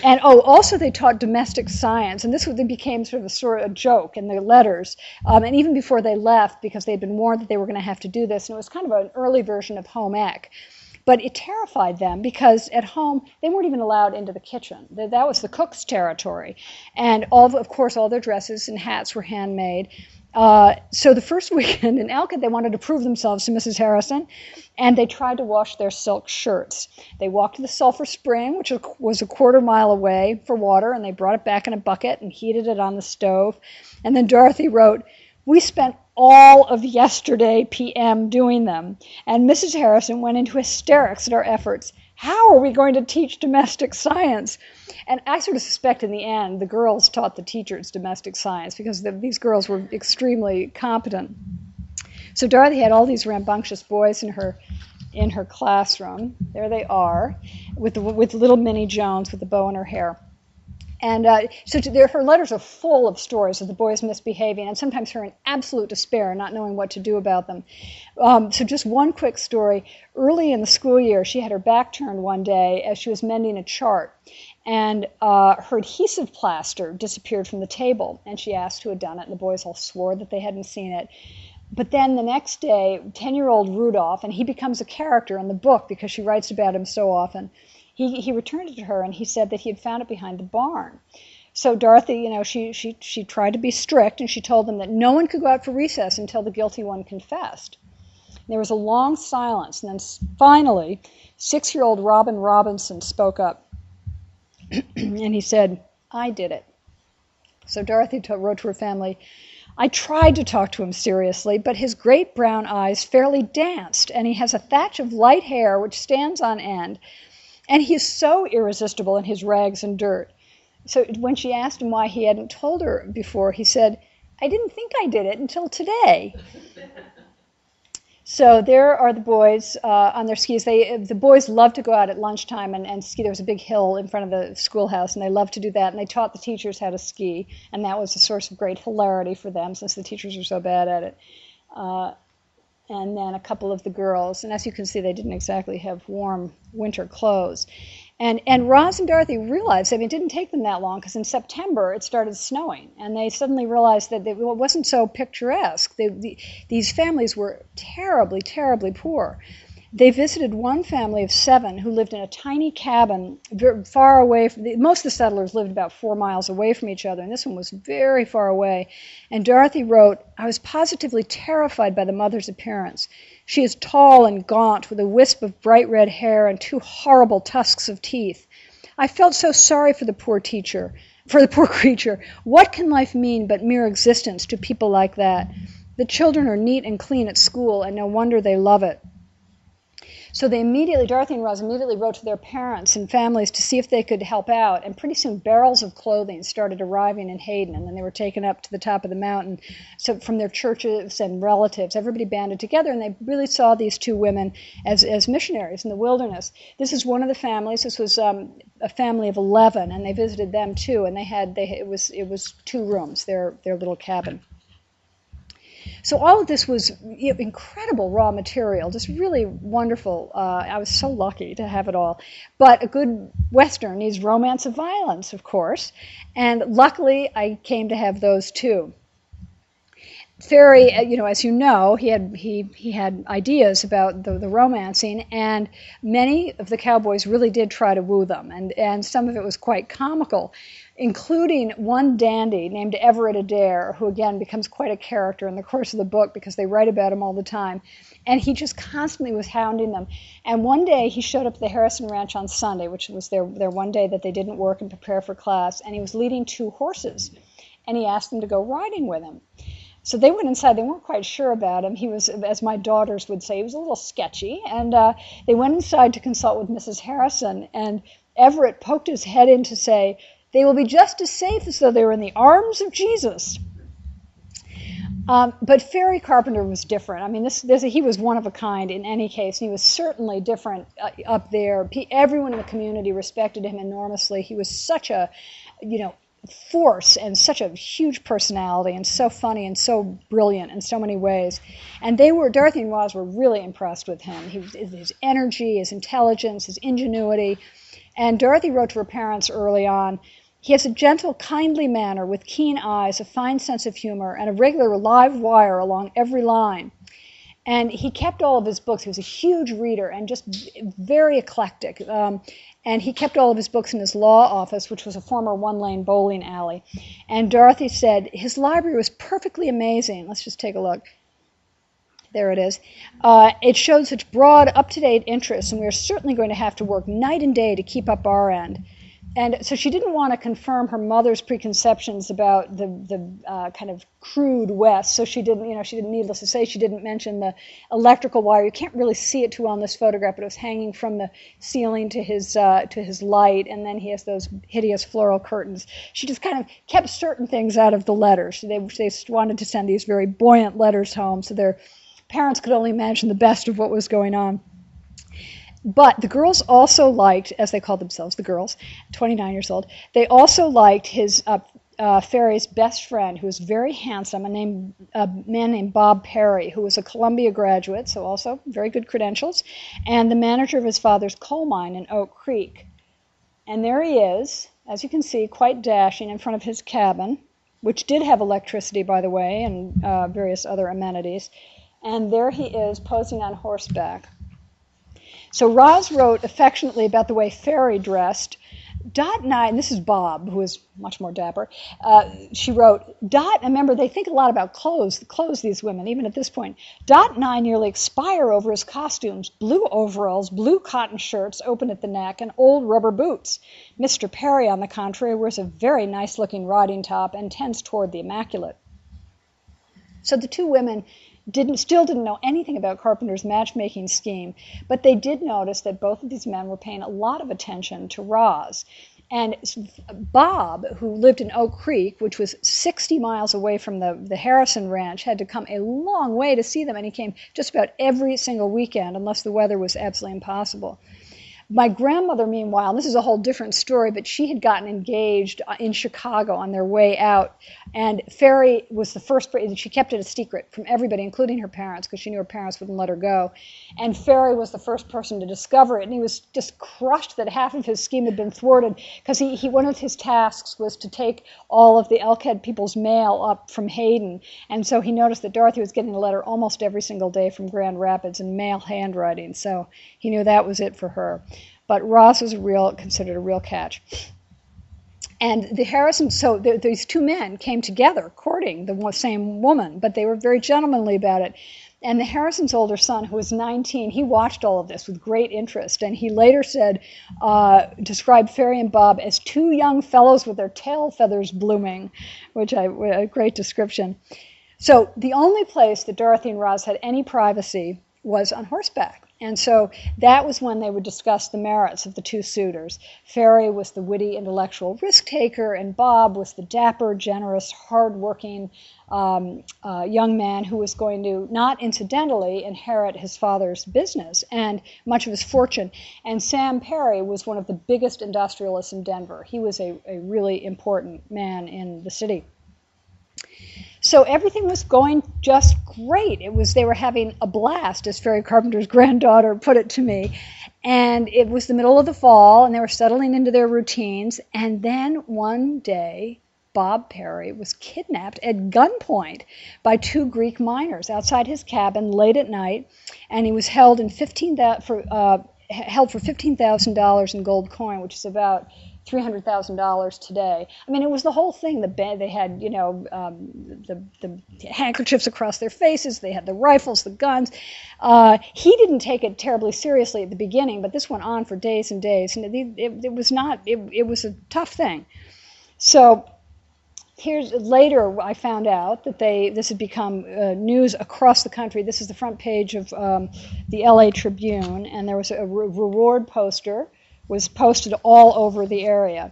And oh, also they taught domestic science, and this became sort of a sort of a joke in their letters. Um, and even before they left, because they'd been warned that they were going to have to do this, and it was kind of an early version of home ec. But it terrified them because at home they weren't even allowed into the kitchen. That was the cook's territory, and all of course all their dresses and hats were handmade. Uh, so the first weekend in Elkhead, they wanted to prove themselves to Mrs. Harrison, and they tried to wash their silk shirts. They walked to the sulfur spring, which was a quarter mile away, for water, and they brought it back in a bucket and heated it on the stove. And then Dorothy wrote, "We spent all of yesterday p.m. doing them, and Mrs. Harrison went into hysterics at our efforts." How are we going to teach domestic science? And I sort of suspect in the end the girls taught the teachers domestic science because the, these girls were extremely competent. So Dorothy had all these rambunctious boys in her in her classroom. There they are, with the, with little Minnie Jones with the bow in her hair. And uh, so to, her letters are full of stories of the boys misbehaving and sometimes her in absolute despair, not knowing what to do about them. Um, so, just one quick story. Early in the school year, she had her back turned one day as she was mending a chart, and uh, her adhesive plaster disappeared from the table. And she asked who had done it, and the boys all swore that they hadn't seen it. But then the next day, 10 year old Rudolph, and he becomes a character in the book because she writes about him so often he, he returned it to her and he said that he had found it behind the barn. So Dorothy, you know, she, she, she tried to be strict and she told them that no one could go out for recess until the guilty one confessed. There was a long silence, and then finally, six year old Robin Robinson spoke up. and he said, I did it. So Dorothy wrote to her family, I tried to talk to him seriously, but his great brown eyes fairly danced, and he has a thatch of light hair which stands on end, and he is so irresistible in his rags and dirt. So when she asked him why he hadn't told her before, he said, I didn't think I did it until today. so there are the boys uh, on their skis. They, the boys love to go out at lunchtime and, and ski. There was a big hill in front of the schoolhouse, and they loved to do that. And they taught the teachers how to ski, and that was a source of great hilarity for them since the teachers were so bad at it. Uh, and then a couple of the girls. And as you can see, they didn't exactly have warm winter clothes. And, and Roz and Dorothy realized, I mean, it didn't take them that long because in September it started snowing. And they suddenly realized that it wasn't so picturesque. They, the, these families were terribly, terribly poor. They visited one family of seven who lived in a tiny cabin far away from the, most of the settlers lived about four miles away from each other, and this one was very far away. And Dorothy wrote, I was positively terrified by the mother's appearance. She is tall and gaunt, with a wisp of bright red hair and two horrible tusks of teeth. I felt so sorry for the poor teacher, for the poor creature. What can life mean but mere existence to people like that? The children are neat and clean at school, and no wonder they love it. So they immediately, Dorothy and Roz immediately wrote to their parents and families to see if they could help out. And pretty soon, barrels of clothing started arriving in Hayden, and then they were taken up to the top of the mountain. So from their churches and relatives, everybody banded together, and they really saw these two women as, as missionaries in the wilderness. This is one of the families. This was um, a family of 11, and they visited them too. And they had they it was it was two rooms, their their little cabin. So all of this was you know, incredible raw material, just really wonderful. Uh, I was so lucky to have it all. But a good Western needs romance of violence, of course, and luckily I came to have those too. Ferry, uh, you know, as you know, he had he he had ideas about the, the romancing, and many of the cowboys really did try to woo them, and and some of it was quite comical including one dandy named Everett Adair, who again becomes quite a character in the course of the book because they write about him all the time. And he just constantly was hounding them. And one day he showed up at the Harrison Ranch on Sunday, which was their, their one day that they didn't work and prepare for class, and he was leading two horses. And he asked them to go riding with him. So they went inside. They weren't quite sure about him. He was, as my daughters would say, he was a little sketchy. And uh, they went inside to consult with Mrs. Harrison. And Everett poked his head in to say, they will be just as safe as though they were in the arms of Jesus. Um, but Ferry Carpenter was different. I mean, this, this, he was one of a kind in any case. He was certainly different uh, up there. Everyone in the community respected him enormously. He was such a, you know, force and such a huge personality and so funny and so brilliant in so many ways. And they were, Dorothy and Roz were really impressed with him. He, his energy, his intelligence, his ingenuity. And Dorothy wrote to her parents early on he has a gentle, kindly manner with keen eyes, a fine sense of humor, and a regular live wire along every line. And he kept all of his books. He was a huge reader and just very eclectic. Um, and he kept all of his books in his law office, which was a former one lane bowling alley. And Dorothy said his library was perfectly amazing. Let's just take a look. There it is. Uh, it showed such broad, up to date interests, and we are certainly going to have to work night and day to keep up our end and so she didn't want to confirm her mother's preconceptions about the the uh, kind of crude West. So she didn't, you know, she didn't. Needless to say, she didn't mention the electrical wire. You can't really see it too well in this photograph, but it was hanging from the ceiling to his uh, to his light, and then he has those hideous floral curtains. She just kind of kept certain things out of the letters. They they wanted to send these very buoyant letters home, so their parents could only imagine the best of what was going on. But the girls also liked, as they called themselves, the girls, 29 years old, they also liked his uh, uh, Ferry's best friend, who was very handsome, a, name, a man named Bob Perry, who was a Columbia graduate, so also very good credentials, and the manager of his father's coal mine in Oak Creek. And there he is, as you can see, quite dashing in front of his cabin, which did have electricity, by the way, and uh, various other amenities. And there he is posing on horseback. So Roz wrote affectionately about the way Ferry dressed. Dot and I, and this is Bob, who is much more dapper. Uh, she wrote, Dot, remember, they think a lot about clothes, clothes, these women, even at this point. Dot and I nearly expire over his costumes blue overalls, blue cotton shirts open at the neck, and old rubber boots. Mr. Perry, on the contrary, wears a very nice looking riding top and tends toward the immaculate. So the two women didn't still didn't know anything about Carpenter's matchmaking scheme, but they did notice that both of these men were paying a lot of attention to Roz. And Bob, who lived in Oak Creek, which was 60 miles away from the, the Harrison Ranch, had to come a long way to see them, and he came just about every single weekend, unless the weather was absolutely impossible. My grandmother, meanwhile, this is a whole different story, but she had gotten engaged uh, in Chicago on their way out. And Ferry was the first, she kept it a secret from everybody, including her parents, because she knew her parents wouldn't let her go. And Ferry was the first person to discover it. And he was just crushed that half of his scheme had been thwarted, because he, he, one of his tasks was to take all of the Elkhead people's mail up from Hayden. And so he noticed that Dorothy was getting a letter almost every single day from Grand Rapids in male handwriting. So he knew that was it for her. But Roz was a real, considered a real catch. And the Harrison, so the, these two men came together courting the same woman, but they were very gentlemanly about it. And the Harrison's older son, who was 19, he watched all of this with great interest. And he later said, uh, described Ferry and Bob as two young fellows with their tail feathers blooming, which I, a great description. So the only place that Dorothy and Roz had any privacy was on horseback. And so that was when they would discuss the merits of the two suitors. Ferry was the witty, intellectual risk taker, and Bob was the dapper, generous, hardworking um, uh, young man who was going to, not incidentally, inherit his father's business and much of his fortune. And Sam Perry was one of the biggest industrialists in Denver. He was a, a really important man in the city. So everything was going just great. It was they were having a blast, as Ferry Carpenter's granddaughter put it to me. And it was the middle of the fall, and they were settling into their routines. And then one day, Bob Perry was kidnapped at gunpoint by two Greek miners outside his cabin late at night, and he was held in fifteen for uh, held for fifteen thousand dollars in gold coin, which is about three hundred thousand dollars today. I mean, it was the whole thing. The they had, you know, um, the the handkerchiefs across their faces. They had the rifles, the guns. Uh, he didn't take it terribly seriously at the beginning, but this went on for days and days, and it, it, it was not. It, it was a tough thing. So here's later I found out that they this had become uh, news across the country. This is the front page of um, the L.A. Tribune, and there was a re- reward poster was posted all over the area.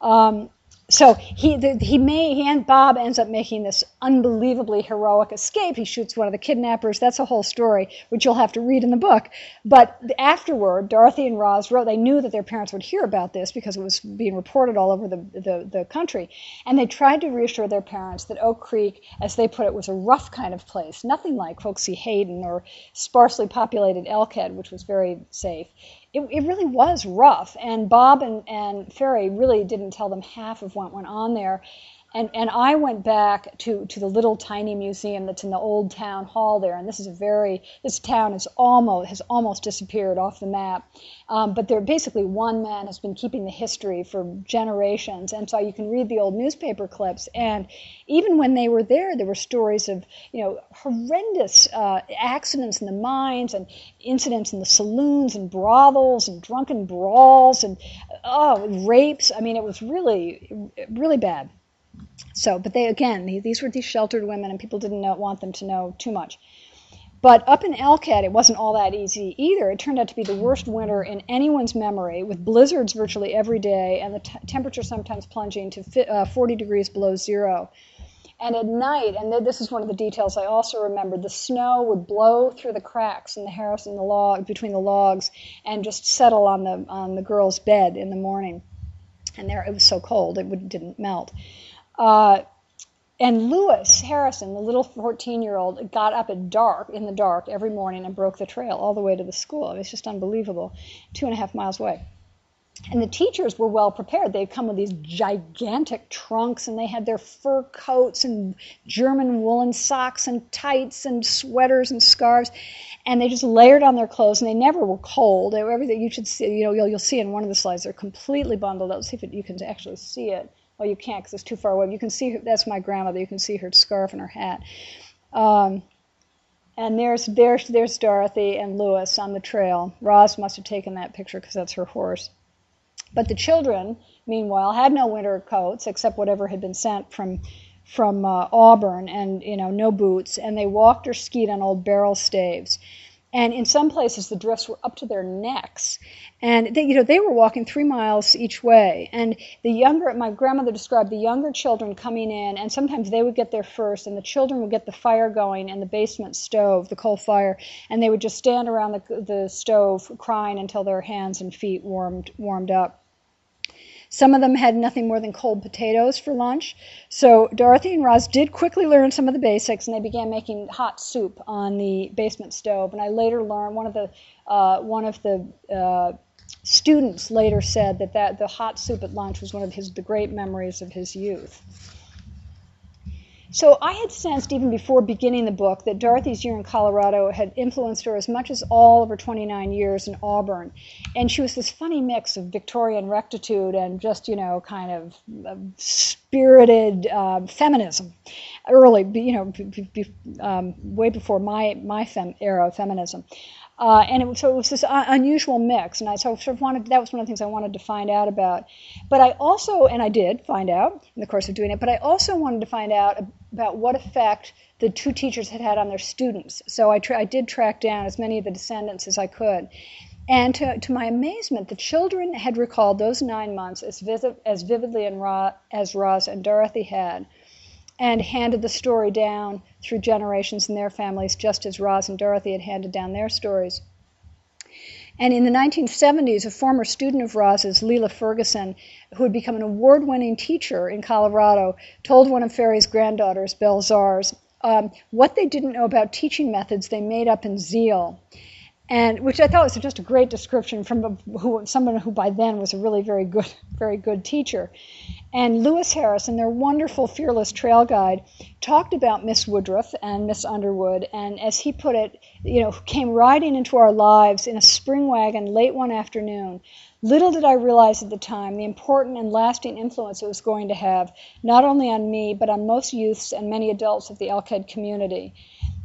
Um, so he the, he may he and Bob ends up making this unbelievably heroic escape. He shoots one of the kidnappers. That's a whole story which you'll have to read in the book. But afterward, Dorothy and Roz wrote. They knew that their parents would hear about this because it was being reported all over the, the, the country, and they tried to reassure their parents that Oak Creek, as they put it, was a rough kind of place, nothing like folksy Hayden or sparsely populated Elkhead, which was very safe it, it really was rough. And Bob and, and Ferry really didn't tell them half of what went on there. And, and I went back to, to the little tiny museum that's in the old town hall there, and this is a very this town is almost has almost disappeared off the map. Um, but there basically one man has been keeping the history for generations, and so you can read the old newspaper clips. And even when they were there, there were stories of you know horrendous uh, accidents in the mines and incidents in the saloons and brothels and drunken brawls and oh rapes. I mean, it was really really bad. So, but they again, these were these sheltered women, and people didn't know, want them to know too much. But up in Elkhead, it wasn't all that easy either. It turned out to be the worst winter in anyone's memory, with blizzards virtually every day, and the t- temperature sometimes plunging to fi- uh, 40 degrees below zero. And at night, and this is one of the details I also remember, the snow would blow through the cracks in the house in the log between the logs and just settle on the on the girl's bed in the morning. And there, it was so cold it would, didn't melt. Uh, and Lewis Harrison, the little 14 year old, got up at dark, in the dark, every morning and broke the trail all the way to the school. It was just unbelievable, two and a half miles away. And the teachers were well prepared. They'd come with these gigantic trunks and they had their fur coats and German woolen socks and tights and sweaters and scarves. And they just layered on their clothes and they never were cold. They were everything you should see, you know, you'll, you'll see in one of the slides, they're completely bundled up. See if it, you can actually see it well, you can't because it's too far away. You can see her, that's my grandmother. You can see her scarf and her hat. Um, and there's there's there's Dorothy and Lewis on the trail. Roz must have taken that picture because that's her horse. But the children, meanwhile, had no winter coats except whatever had been sent from from uh, Auburn, and you know no boots, and they walked or skied on old barrel staves. And in some places, the drifts were up to their necks. And they, you know, they were walking three miles each way. And the younger, my grandmother described the younger children coming in, and sometimes they would get there first, and the children would get the fire going in the basement stove, the coal fire, and they would just stand around the, the stove crying until their hands and feet warmed warmed up. Some of them had nothing more than cold potatoes for lunch. So Dorothy and Roz did quickly learn some of the basics, and they began making hot soup on the basement stove. And I later learned one of the uh, one of the uh, students later said that, that the hot soup at lunch was one of his the great memories of his youth. So I had sensed even before beginning the book that Dorothy's year in Colorado had influenced her as much as all of her 29 years in Auburn. And she was this funny mix of Victorian rectitude and just, you know, kind of uh, spirited uh, feminism. Early, you know, um, way before my, my fem- era of feminism. Uh, and it, so it was this unusual mix, and I so sort of wanted that was one of the things I wanted to find out about. But I also, and I did find out in the course of doing it, but I also wanted to find out about what effect the two teachers had had on their students. So I, tra- I did track down as many of the descendants as I could. And to, to my amazement, the children had recalled those nine months as, vivid, as vividly Ra, as Roz and Dorothy had, and handed the story down through generations in their families, just as Roz and Dorothy had handed down their stories. And in the 1970s, a former student of Roz's, Leela Ferguson, who had become an award winning teacher in Colorado, told one of Ferry's granddaughters, Belle Zars, um, what they didn't know about teaching methods they made up in zeal and which I thought was just a great description from who, someone who by then was a really very good, very good teacher. And Lewis Harrison, their wonderful fearless trail guide, talked about Miss Woodruff and Miss Underwood, and as he put it, you know, came riding into our lives in a spring wagon late one afternoon. Little did I realize at the time the important and lasting influence it was going to have, not only on me, but on most youths and many adults of the Elkhead community.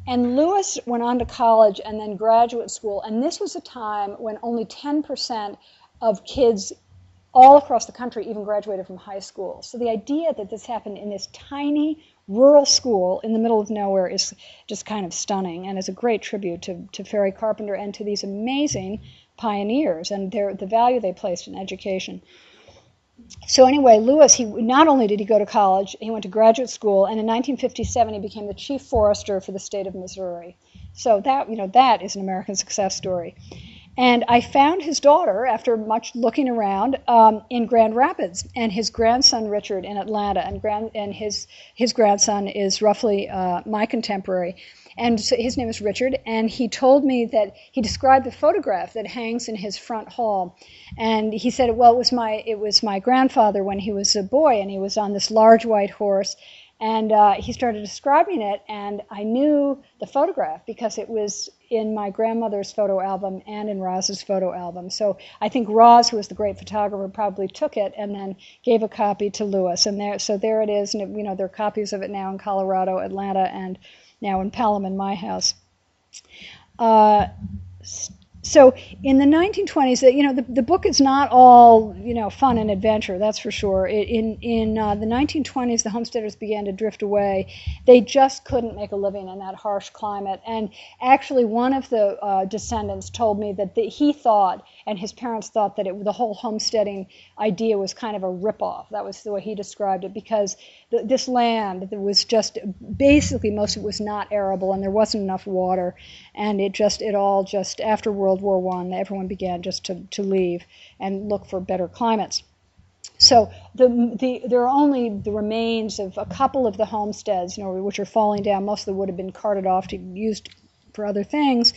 And Lewis went on to college and then graduate school, and this was a time when only 10% of kids all across the country even graduated from high school. So the idea that this happened in this tiny rural school in the middle of nowhere is just kind of stunning and is a great tribute to, to Ferry Carpenter and to these amazing pioneers and their, the value they placed in education so anyway, Lewis, he not only did he go to college, he went to graduate school, and in 1957 he became the chief forester for the state of Missouri. So that you know that is an American success story. And I found his daughter after much looking around um, in Grand Rapids, and his grandson Richard in Atlanta, and grand and his his grandson is roughly uh, my contemporary. And so his name is Richard, and he told me that he described the photograph that hangs in his front hall. And he said, well, it was my it was my grandfather when he was a boy, and he was on this large white horse. And uh, he started describing it, and I knew the photograph because it was in my grandmother's photo album and in Roz's photo album. So I think Roz, who was the great photographer, probably took it and then gave a copy to Lewis. And there, so there it is. And you know, there are copies of it now in Colorado, Atlanta, and now in Pelham in my house. Uh, so in the 1920s, you know, the, the book is not all, you know, fun and adventure, that's for sure. In in uh, the 1920s, the homesteaders began to drift away. They just couldn't make a living in that harsh climate. And actually, one of the uh, descendants told me that the, he thought, and his parents thought, that it, the whole homesteading idea was kind of a ripoff. That was the way he described it, because this land that was just basically most of it was not arable, and there wasn't enough water, and it just it all just after World War One, everyone began just to, to leave and look for better climates. So the, the, there are only the remains of a couple of the homesteads, you know, which are falling down. Most of them would have been carted off to used for other things,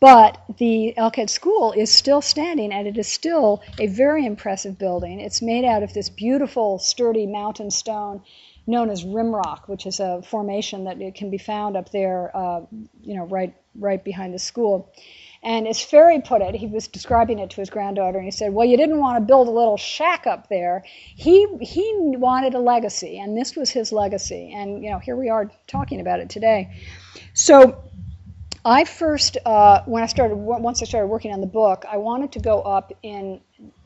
but the Elkhead School is still standing, and it is still a very impressive building. It's made out of this beautiful, sturdy mountain stone known as Rimrock, which is a formation that it can be found up there, uh, you know, right right behind the school. And as Ferry put it, he was describing it to his granddaughter, and he said, "Well, you didn't want to build a little shack up there. He he wanted a legacy, and this was his legacy. And you know, here we are talking about it today. So." I first, uh, when I started, once I started working on the book, I wanted to go up in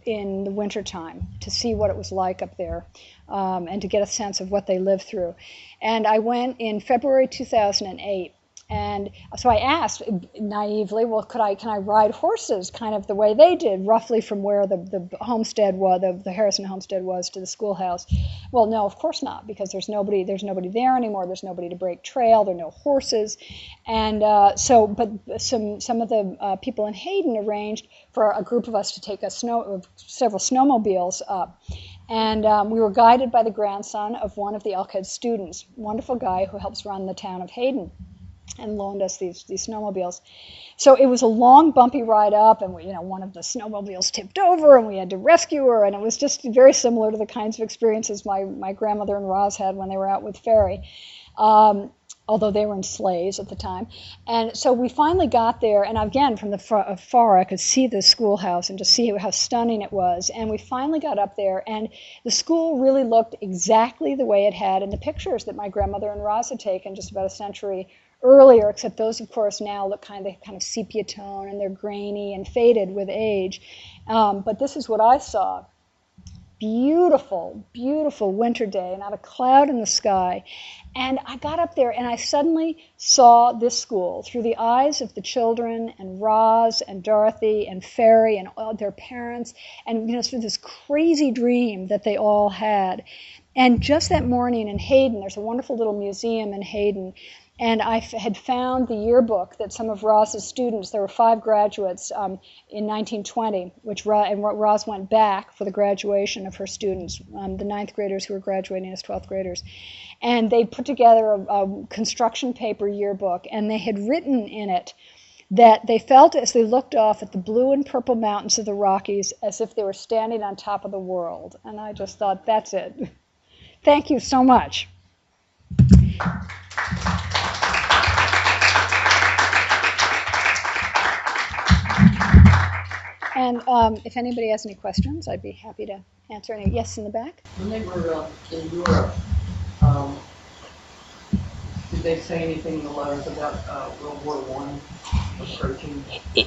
in the wintertime to see what it was like up there um, and to get a sense of what they lived through. And I went in February 2008 and so I asked naively, well, could I can I ride horses kind of the way they did, roughly from where the, the homestead was, the, the Harrison homestead was to the schoolhouse? Well, no, of course not, because there's nobody there's nobody there anymore. There's nobody to break trail. There are no horses, and uh, so but some some of the uh, people in Hayden arranged for a group of us to take a snow several snowmobiles up. And um, we were guided by the grandson of one of the Elkhead students, wonderful guy who helps run the town of Hayden and loaned us these these snowmobiles. So it was a long, bumpy ride up, and we, you know, one of the snowmobiles tipped over, and we had to rescue her, and it was just very similar to the kinds of experiences my my grandmother and Roz had when they were out with Ferry. Um, although they were in sleighs at the time. And so we finally got there, and again, from the far, far, I could see the schoolhouse and just see how stunning it was. And we finally got up there, and the school really looked exactly the way it had in the pictures that my grandmother and Roz had taken just about a century earlier, except those, of course, now look kind of kind of sepia tone and they're grainy and faded with age. Um, but this is what I saw. Beautiful, beautiful winter day, not a cloud in the sky. And I got up there and I suddenly saw this school through the eyes of the children and Roz and Dorothy and Ferry and all their parents, and you know, through this crazy dream that they all had. And just that morning in Hayden, there's a wonderful little museum in Hayden and I had found the yearbook that some of Roz's students, there were five graduates um, in 1920, which and Roz went back for the graduation of her students, um, the ninth graders who were graduating as 12th graders. And they put together a, a construction paper yearbook, and they had written in it that they felt as they looked off at the blue and purple mountains of the Rockies as if they were standing on top of the world. And I just thought, that's it. Thank you so much. And um, if anybody has any questions, I'd be happy to answer any. Yes, in the back. When they were uh, in Europe, um, did they say anything in the letters about uh, World War One?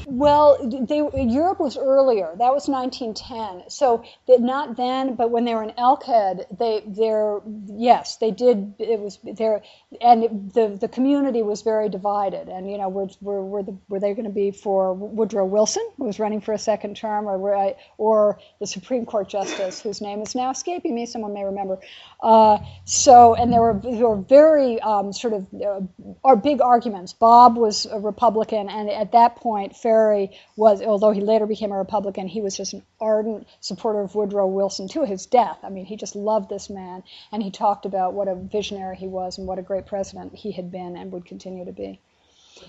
Well, they, Europe was earlier. That was 1910. So not then, but when they were in Elkhead, they there yes, they did. It was there, and the the community was very divided. And you know, were were were, the, were they going to be for Woodrow Wilson, who was running for a second term, or or the Supreme Court justice, whose name is now escaping me. Someone may remember. Uh, so, and there were there were very um, sort of uh, big arguments. Bob was a Republican and at that point, Ferry was, although he later became a Republican, he was just an ardent supporter of Woodrow Wilson to his death. I mean, he just loved this man, and he talked about what a visionary he was and what a great president he had been and would continue to be.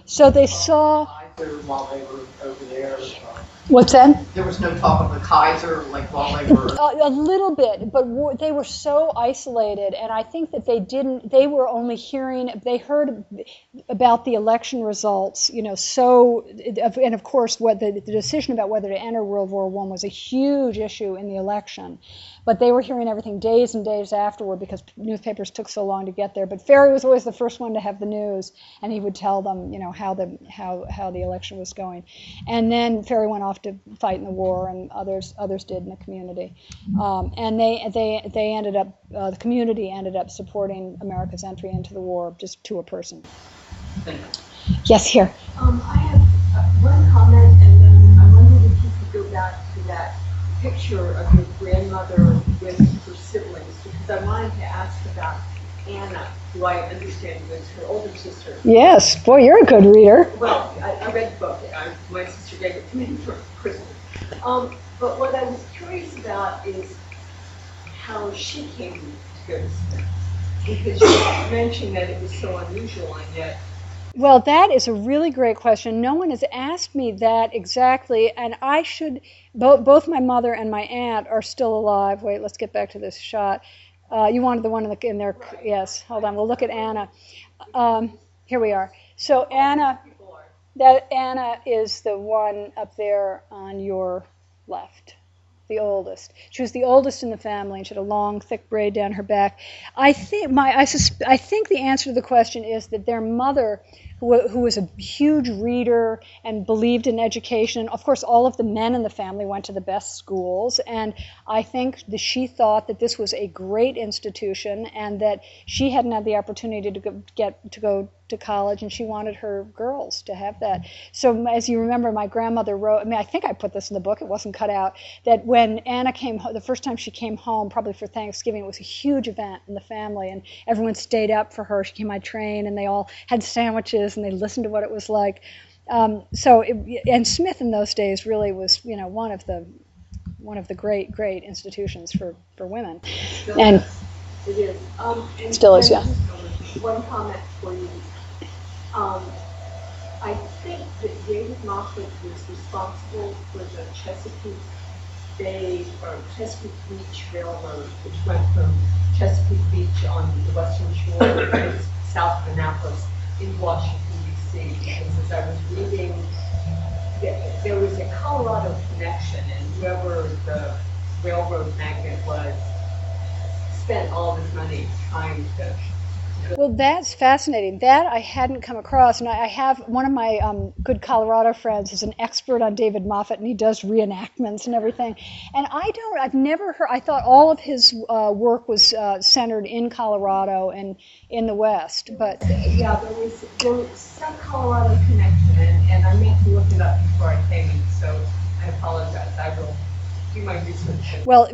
So they saw. While they were over there. What's that? There was no talk of the Kaiser, like while they were. a, a little bit, but they were so isolated, and I think that they didn't. They were only hearing. They heard about the election results, you know. So, and of course, what the, the decision about whether to enter World War One was a huge issue in the election. But they were hearing everything days and days afterward because newspapers took so long to get there. But Ferry was always the first one to have the news, and he would tell them, you know, how the how how the election was going. And then Ferry went off to fight in the war, and others others did in the community. Um, and they they they ended up uh, the community ended up supporting America's entry into the war just to a person. Yes, here. Um, I have uh, one comment, and then I wondered if you could go back to that picture of your grandmother with her siblings because I wanted to ask about Anna, who I understand was her older sister. Yes, boy, you're a good reader. Well, I, I read the book. I, my sister gave it to me for Christmas. Um, but what I was curious about is how she came to go to Smith. Because you mentioned that it was so unusual, and yet well, that is a really great question. No one has asked me that exactly, and I should. Both, both my mother and my aunt are still alive. Wait, let's get back to this shot. Uh, you wanted the one in, the, in there? Right. Yes. Hold on. We'll look at Anna. Um, here we are. So Anna, that Anna is the one up there on your left the oldest. She was the oldest in the family, and she had a long, thick braid down her back. I think my I, susp- I think the answer to the question is that their mother who, who was a huge reader and believed in education. Of course, all of the men in the family went to the best schools, and I think that she thought that this was a great institution and that she hadn't had the opportunity to go, get to go to college, and she wanted her girls to have that. So, as you remember, my grandmother wrote. I mean, I think I put this in the book. It wasn't cut out. That when Anna came, the first time she came home, probably for Thanksgiving, it was a huge event in the family, and everyone stayed up for her. She came by train, and they all had sandwiches, and they listened to what it was like. Um, so, it, and Smith in those days really was, you know, one of the one of the great, great institutions for, for women. Still and is. it is. Um, still is, yeah. One comment for you um, I think that David Moffat was responsible for the Chesapeake Bay or Chesapeake Beach Railroad, which went from Chesapeake Beach on the western shore south of Annapolis in Washington, D.C. Because as I was reading, there was a Colorado connection, and whoever the railroad magnate was spent all his money trying to Well, that's fascinating. That I hadn't come across, and I, have one of my um, good Colorado friends is an expert on David Moffat, and he does reenactments and everything. And I don't, I've never heard. I thought all of his uh, work was uh, centered in Colorado and in the West, but Yeah, there was, there was some Colorado connection, and, and I meant to look it up before I came in, so I apologize. I will Well,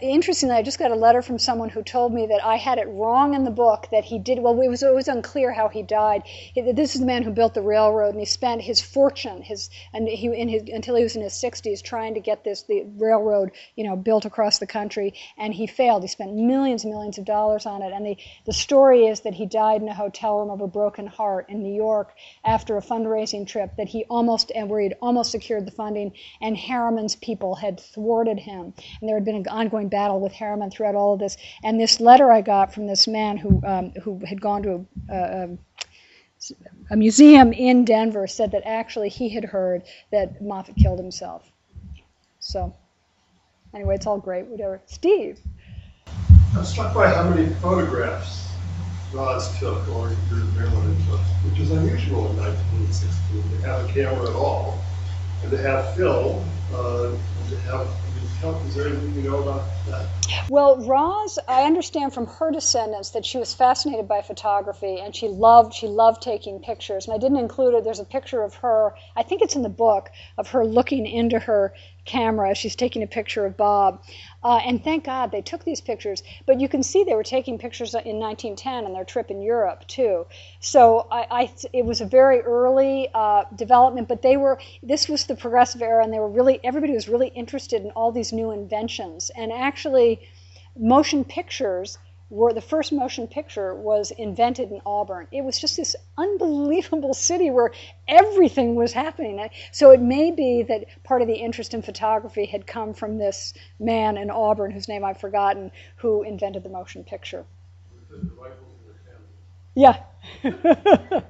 interestingly, I just got a letter from someone who told me that I had it wrong in the book that he did. Well, it was it was unclear how he died. This is the man who built the railroad, and he spent his fortune, his and he in his until he was in his 60s trying to get this the railroad, you know, built across the country, and he failed. He spent millions and millions of dollars on it, and the the story is that he died in a hotel room of a broken heart in New York after a fundraising trip that he almost and where he'd almost secured the funding, and Harriman's people had thwarted him, and there had been an ongoing battle with Harriman throughout all of this. And this letter I got from this man who um, who had gone to a, a, a museum in Denver said that actually he had heard that Moffat killed himself. So anyway, it's all great. Whatever. Steve. I'm struck by how many photographs Roz took or Maryland took, which is unusual in 1916 to have a camera at all and to have film, uh, and to have, Well, Roz, I understand from her descendants that she was fascinated by photography and she loved she loved taking pictures. And I didn't include it. There's a picture of her. I think it's in the book of her looking into her camera she's taking a picture of Bob. Uh, and thank God they took these pictures. But you can see they were taking pictures in 1910 on their trip in Europe too. So I, I it was a very early uh, development. But they were this was the progressive era, and they were really everybody was really interested in all these new inventions. And actually, motion pictures were the first motion picture was invented in Auburn. It was just this unbelievable city where everything was happening. So it may be that part of the interest in photography had come from this man in Auburn, whose name I've forgotten, who invented the motion picture. The rifles in the family. Yeah.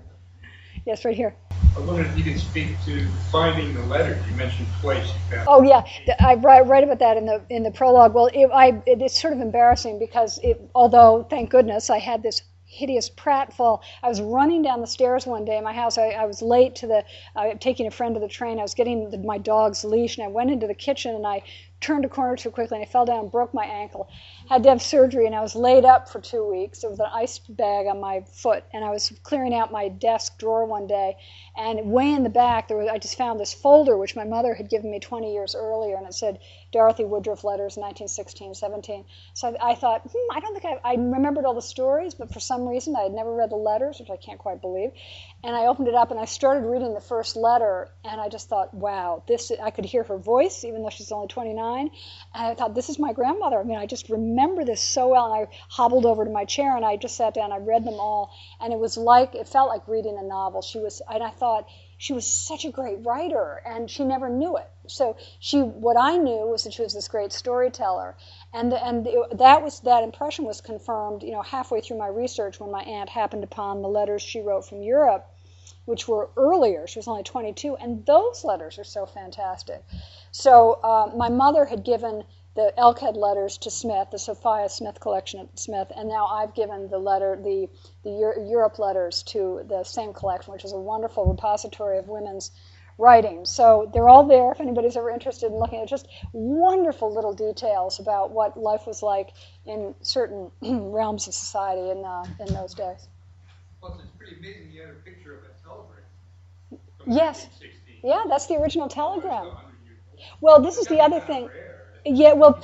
yes, right here. I wondered if you could speak to finding the letter you mentioned twice. You found. Oh yeah, I write, write about that in the in the prologue. Well, it, I, it, it's sort of embarrassing because it, although thank goodness I had this hideous pratfall. I was running down the stairs one day in my house. I, I was late to the uh, taking a friend to the train. I was getting the, my dog's leash, and I went into the kitchen and I turned a corner too quickly and I fell down and broke my ankle. Had to have surgery and I was laid up for two weeks. Was an ice bag on my foot and I was clearing out my desk drawer one day and way in the back there was I just found this folder which my mother had given me 20 years earlier and it said Dorothy Woodruff letters 1916 17. So I, I thought, hmm, I don't think I, I remembered all the stories, but for some reason I had never read the letters, which I can't quite believe. And I opened it up and I started reading the first letter and I just thought, wow, this I could hear her voice even though she's only 29 and I thought, this is my grandmother. I mean, I just remember this so well. And I hobbled over to my chair and I just sat down. I read them all. And it was like, it felt like reading a novel. She was, and I thought, she was such a great writer and she never knew it. So she, what I knew was that she was this great storyteller. And, the, and that was, that impression was confirmed, you know, halfway through my research when my aunt happened upon the letters she wrote from Europe which were earlier. She was only 22, and those letters are so fantastic. So uh, my mother had given the Elkhead letters to Smith, the Sophia Smith collection at Smith, and now I've given the letter, the the Euro- Europe letters to the same collection, which is a wonderful repository of women's writing. So they're all there if anybody's ever interested in looking at just wonderful little details about what life was like in certain realms of society in uh, in those days. Plus, it's pretty amazing you had a picture of a telegram. Yes. Yeah, that's the original telegram. Well, this is the other thing. Yeah, well,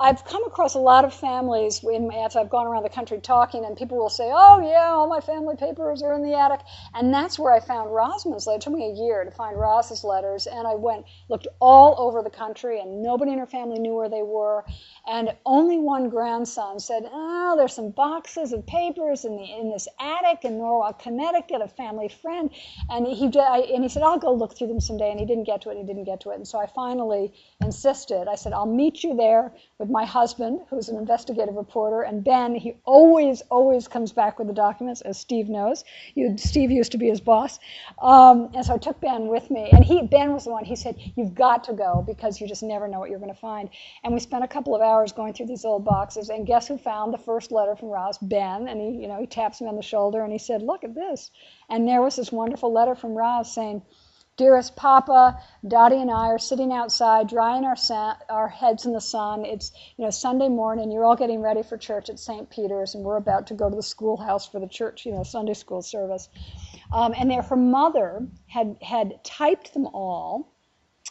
I've come across a lot of families in, as I've gone around the country talking, and people will say, "Oh, yeah, all my family papers are in the attic," and that's where I found Rosamond's letter. It took me a year to find Roz's letters, and I went looked all over the country, and nobody in her family knew where they were, and only one grandson said, "Oh, there's some boxes of papers in the in this attic in Norwalk, Connecticut, a family friend," and he I, and he said, "I'll go look through them someday," and he didn't get to it. He didn't get to it, and so I finally insisted. I said, I'll meet you there with my husband, who's an investigative reporter, and Ben. He always, always comes back with the documents, as Steve knows. You, Steve used to be his boss, um, and so I took Ben with me. And he, Ben was the one. He said, "You've got to go because you just never know what you're going to find." And we spent a couple of hours going through these old boxes. And guess who found the first letter from Roz? Ben. And he, you know, he taps me on the shoulder and he said, "Look at this." And there was this wonderful letter from Roz saying Dearest Papa, Dottie and I are sitting outside, drying our, sa- our heads in the sun. It's you know Sunday morning. You're all getting ready for church at St. Peter's, and we're about to go to the schoolhouse for the church, you know, Sunday school service. Um, and there, her mother had had typed them all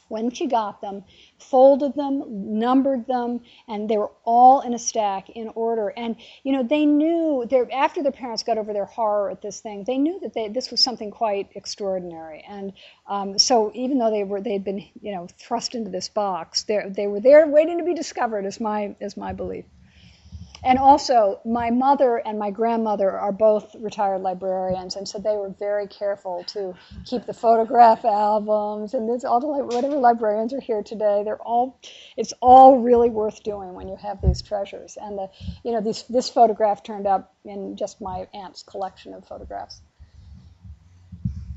when she got them, folded them, numbered them, and they were all in a stack in order. And you know, they knew after their parents got over their horror at this thing, they knew that they, this was something quite extraordinary. And um, so, even though they were they'd been you know thrust into this box, they they were there waiting to be discovered. Is my is my belief. And also, my mother and my grandmother are both retired librarians, and so they were very careful to keep the photograph albums and this, all the whatever librarians are here today. They're all, it's all really worth doing when you have these treasures. And the, you know, these, this photograph turned up in just my aunt's collection of photographs.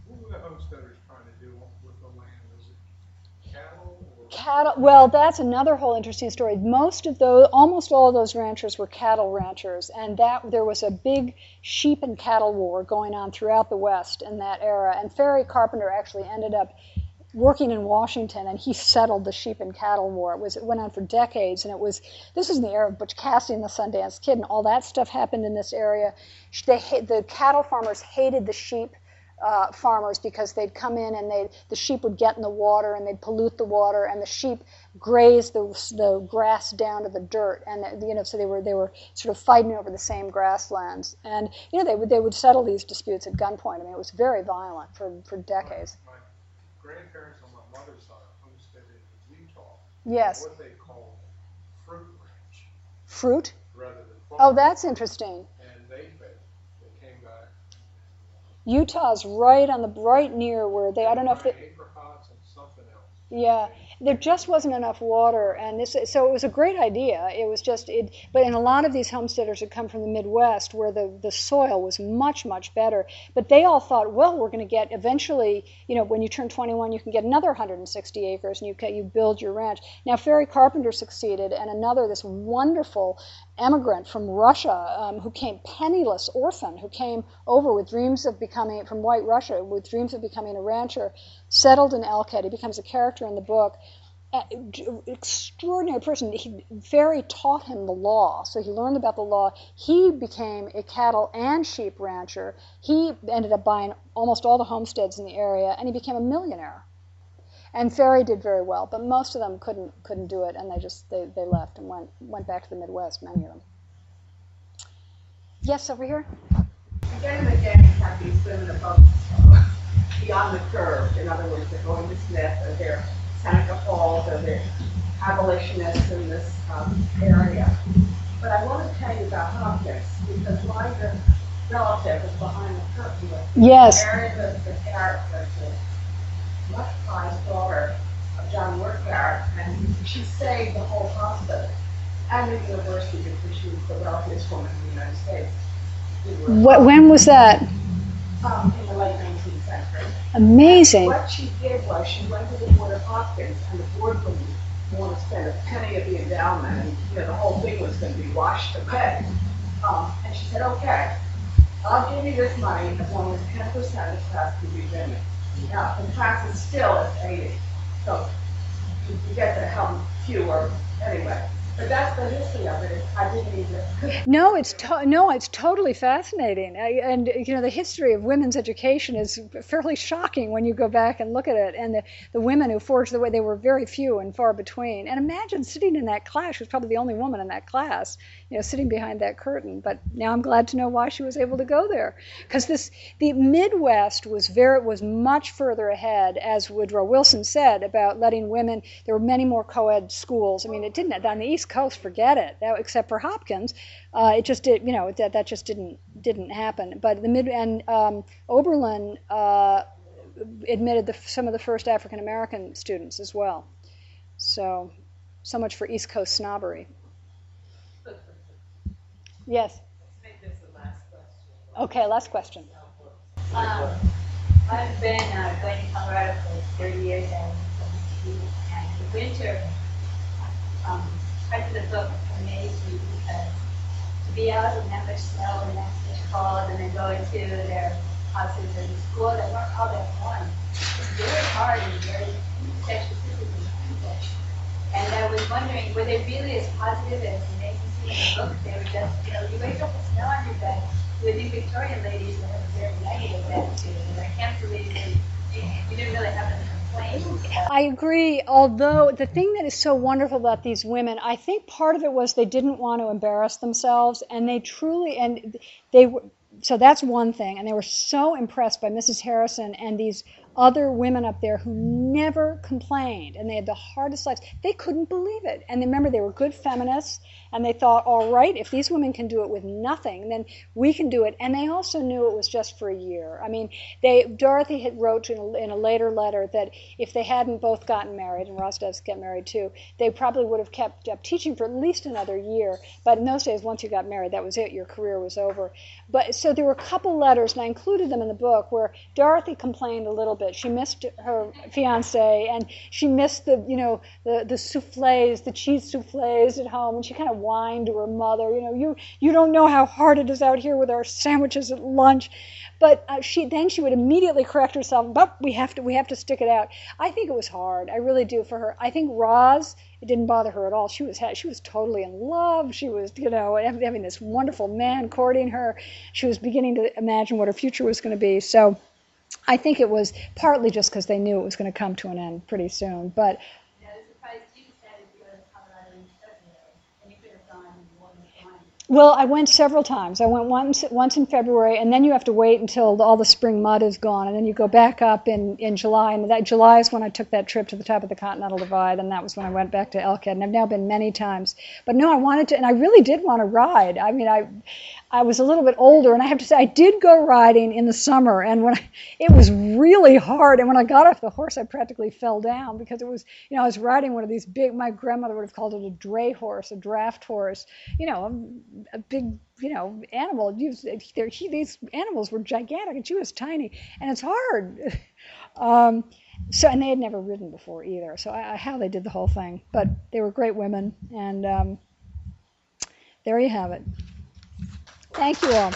What were the homesteaders trying to do with the land? Was it cattle? Well that's another whole interesting story. Most of those almost all of those ranchers were cattle ranchers and that there was a big sheep and cattle war going on throughout the west in that era and ferry carpenter actually ended up working in washington and he settled the sheep and cattle war. It was it went on for decades and it was this is in the era of butch cassidy and the sundance kid and all that stuff happened in this area. They the cattle farmers hated the sheep uh, farmers because they'd come in and they the sheep would get in the water and they'd pollute the water and the sheep graze the, the grass down to the dirt and you know so they were they were sort of fighting over the same grasslands and you know they would they would settle these disputes at gunpoint. I mean it was very violent for for decades. My, my grandparents on my mother's side homesteaded in Utah. Yes. What they called fruit ranch Fruit. rather than farm. Oh, that's interesting. And they fed. They came back. Utah's right on the right near where they I don't know if they apricots and something else. Yeah, there just wasn't enough water, and this so it was a great idea. It was just it, but in a lot of these homesteaders had come from the Midwest where the the soil was much much better. But they all thought, well, we're going to get eventually, you know, when you turn 21, you can get another 160 acres, and you can, you build your ranch. Now Ferry Carpenter succeeded, and another this wonderful emigrant from Russia um, who came penniless orphan, who came over with dreams of becoming from White Russia with dreams of becoming a rancher, settled in Elkhead. He becomes a character in the book. Extraordinary person. He, Ferry taught him the law, so he learned about the law. He became a cattle and sheep rancher. He ended up buying almost all the homesteads in the area, and he became a millionaire. And Ferry did very well, but most of them couldn't couldn't do it, and they just they, they left and went went back to the Midwest. Many of them. Yes, over here. Again and again, you have these women above, beyond the curve. In other words, they're going to Smith, or they're Seneca Falls, or they're abolitionists in this um, area. But I want to tell you about Hopkins, because my relative is behind the curtain. Yes. Married the, prized daughter of John Work and she saved the whole hospital and the university because she was the wealthiest woman in the United States. What, when was that? um, in the late 19th century. Amazing. What she did was she went to the board of Hopkins, and the board wouldn't want to spend a penny of the endowment, and you know the whole thing was going to be washed away. Um, and she said, "Okay, I'll give you this money as long as 10 percent of the class can be women." The class is still at 80, so you you get to have fewer anyway. But that's the history of it. I didn't even. No, it's to- no, it's totally fascinating, I, and you know the history of women's education is fairly shocking when you go back and look at it. And the, the women who forged the way they were very few and far between. And imagine sitting in that class; she was probably the only woman in that class, you know, sitting behind that curtain. But now I'm glad to know why she was able to go there, because this the Midwest was very was much further ahead, as Woodrow Wilson said about letting women. There were many more co-ed schools. I mean, it didn't on the East Coast. Forget it. That, except for Hopkins, uh, it just did. You know, that that just didn't didn't happen. But the mid and um, Oberlin uh, admitted the, some of the first African American students as well. So So much for East Coast snobbery. Yes. Okay, last question. Um, I've been uh, going to Colorado for 30 years and, the winter, um, parts of the book amaze me because to be out in that much snow and that much cold and then go into their houses and school that weren't all that warm, it's very hard and very sex specific and I was wondering, were they really as positive as you I agree. Although the thing that is so wonderful about these women, I think part of it was they didn't want to embarrass themselves, and they truly and they were. So that's one thing, and they were so impressed by Mrs. Harrison and these other women up there who never complained, and they had the hardest lives. They couldn't believe it, and remember they were good feminists, and they thought, all right, if these women can do it with nothing, then we can do it. And they also knew it was just for a year. I mean, they Dorothy had wrote in a, in a later letter that if they hadn't both gotten married, and Roz does get married too, they probably would have kept up teaching for at least another year. But in those days, once you got married, that was it. Your career was over. But so there were a couple letters, and I included them in the book, where Dorothy complained a little bit. She missed her fiance, and she missed the you know the the souffles, the cheese souffles at home, and she kind of whined to her mother, you know, you you don't know how hard it is out here with our sandwiches at lunch. But uh, she then she would immediately correct herself. But we have to we have to stick it out. I think it was hard. I really do for her. I think Roz it didn't bother her at all. She was she was totally in love. She was you know having this wonderful man courting her. She was beginning to imagine what her future was going to be. So. I think it was partly just because they knew it was going to come to an end pretty soon. But Yeah, I was surprised you decided to go to Colorado in February, and you could have gone more than once. Well, I went several times. I went once once in February, and then you have to wait until all the spring mud is gone, and then you go back up in, in July. And that July is when I took that trip to the top of the Continental Divide, and that was when I went back to Elkhead. And I've now been many times. But no, I wanted to, and I really did want to ride. I mean, I I was a little bit older, and I have to say I did go riding in the summer, and when I, it was really hard. And when I got off the horse, I practically fell down because it was, you know, I was riding one of these big. My grandmother would have called it a dray horse, a draft horse. You know, a, a big, you know, animal. He- These animals were gigantic, and she was tiny, and it's hard. Um, so, and they had never ridden before either. So, I, I, how they did the whole thing, but they were great women, and um, there you have it. Thank you all.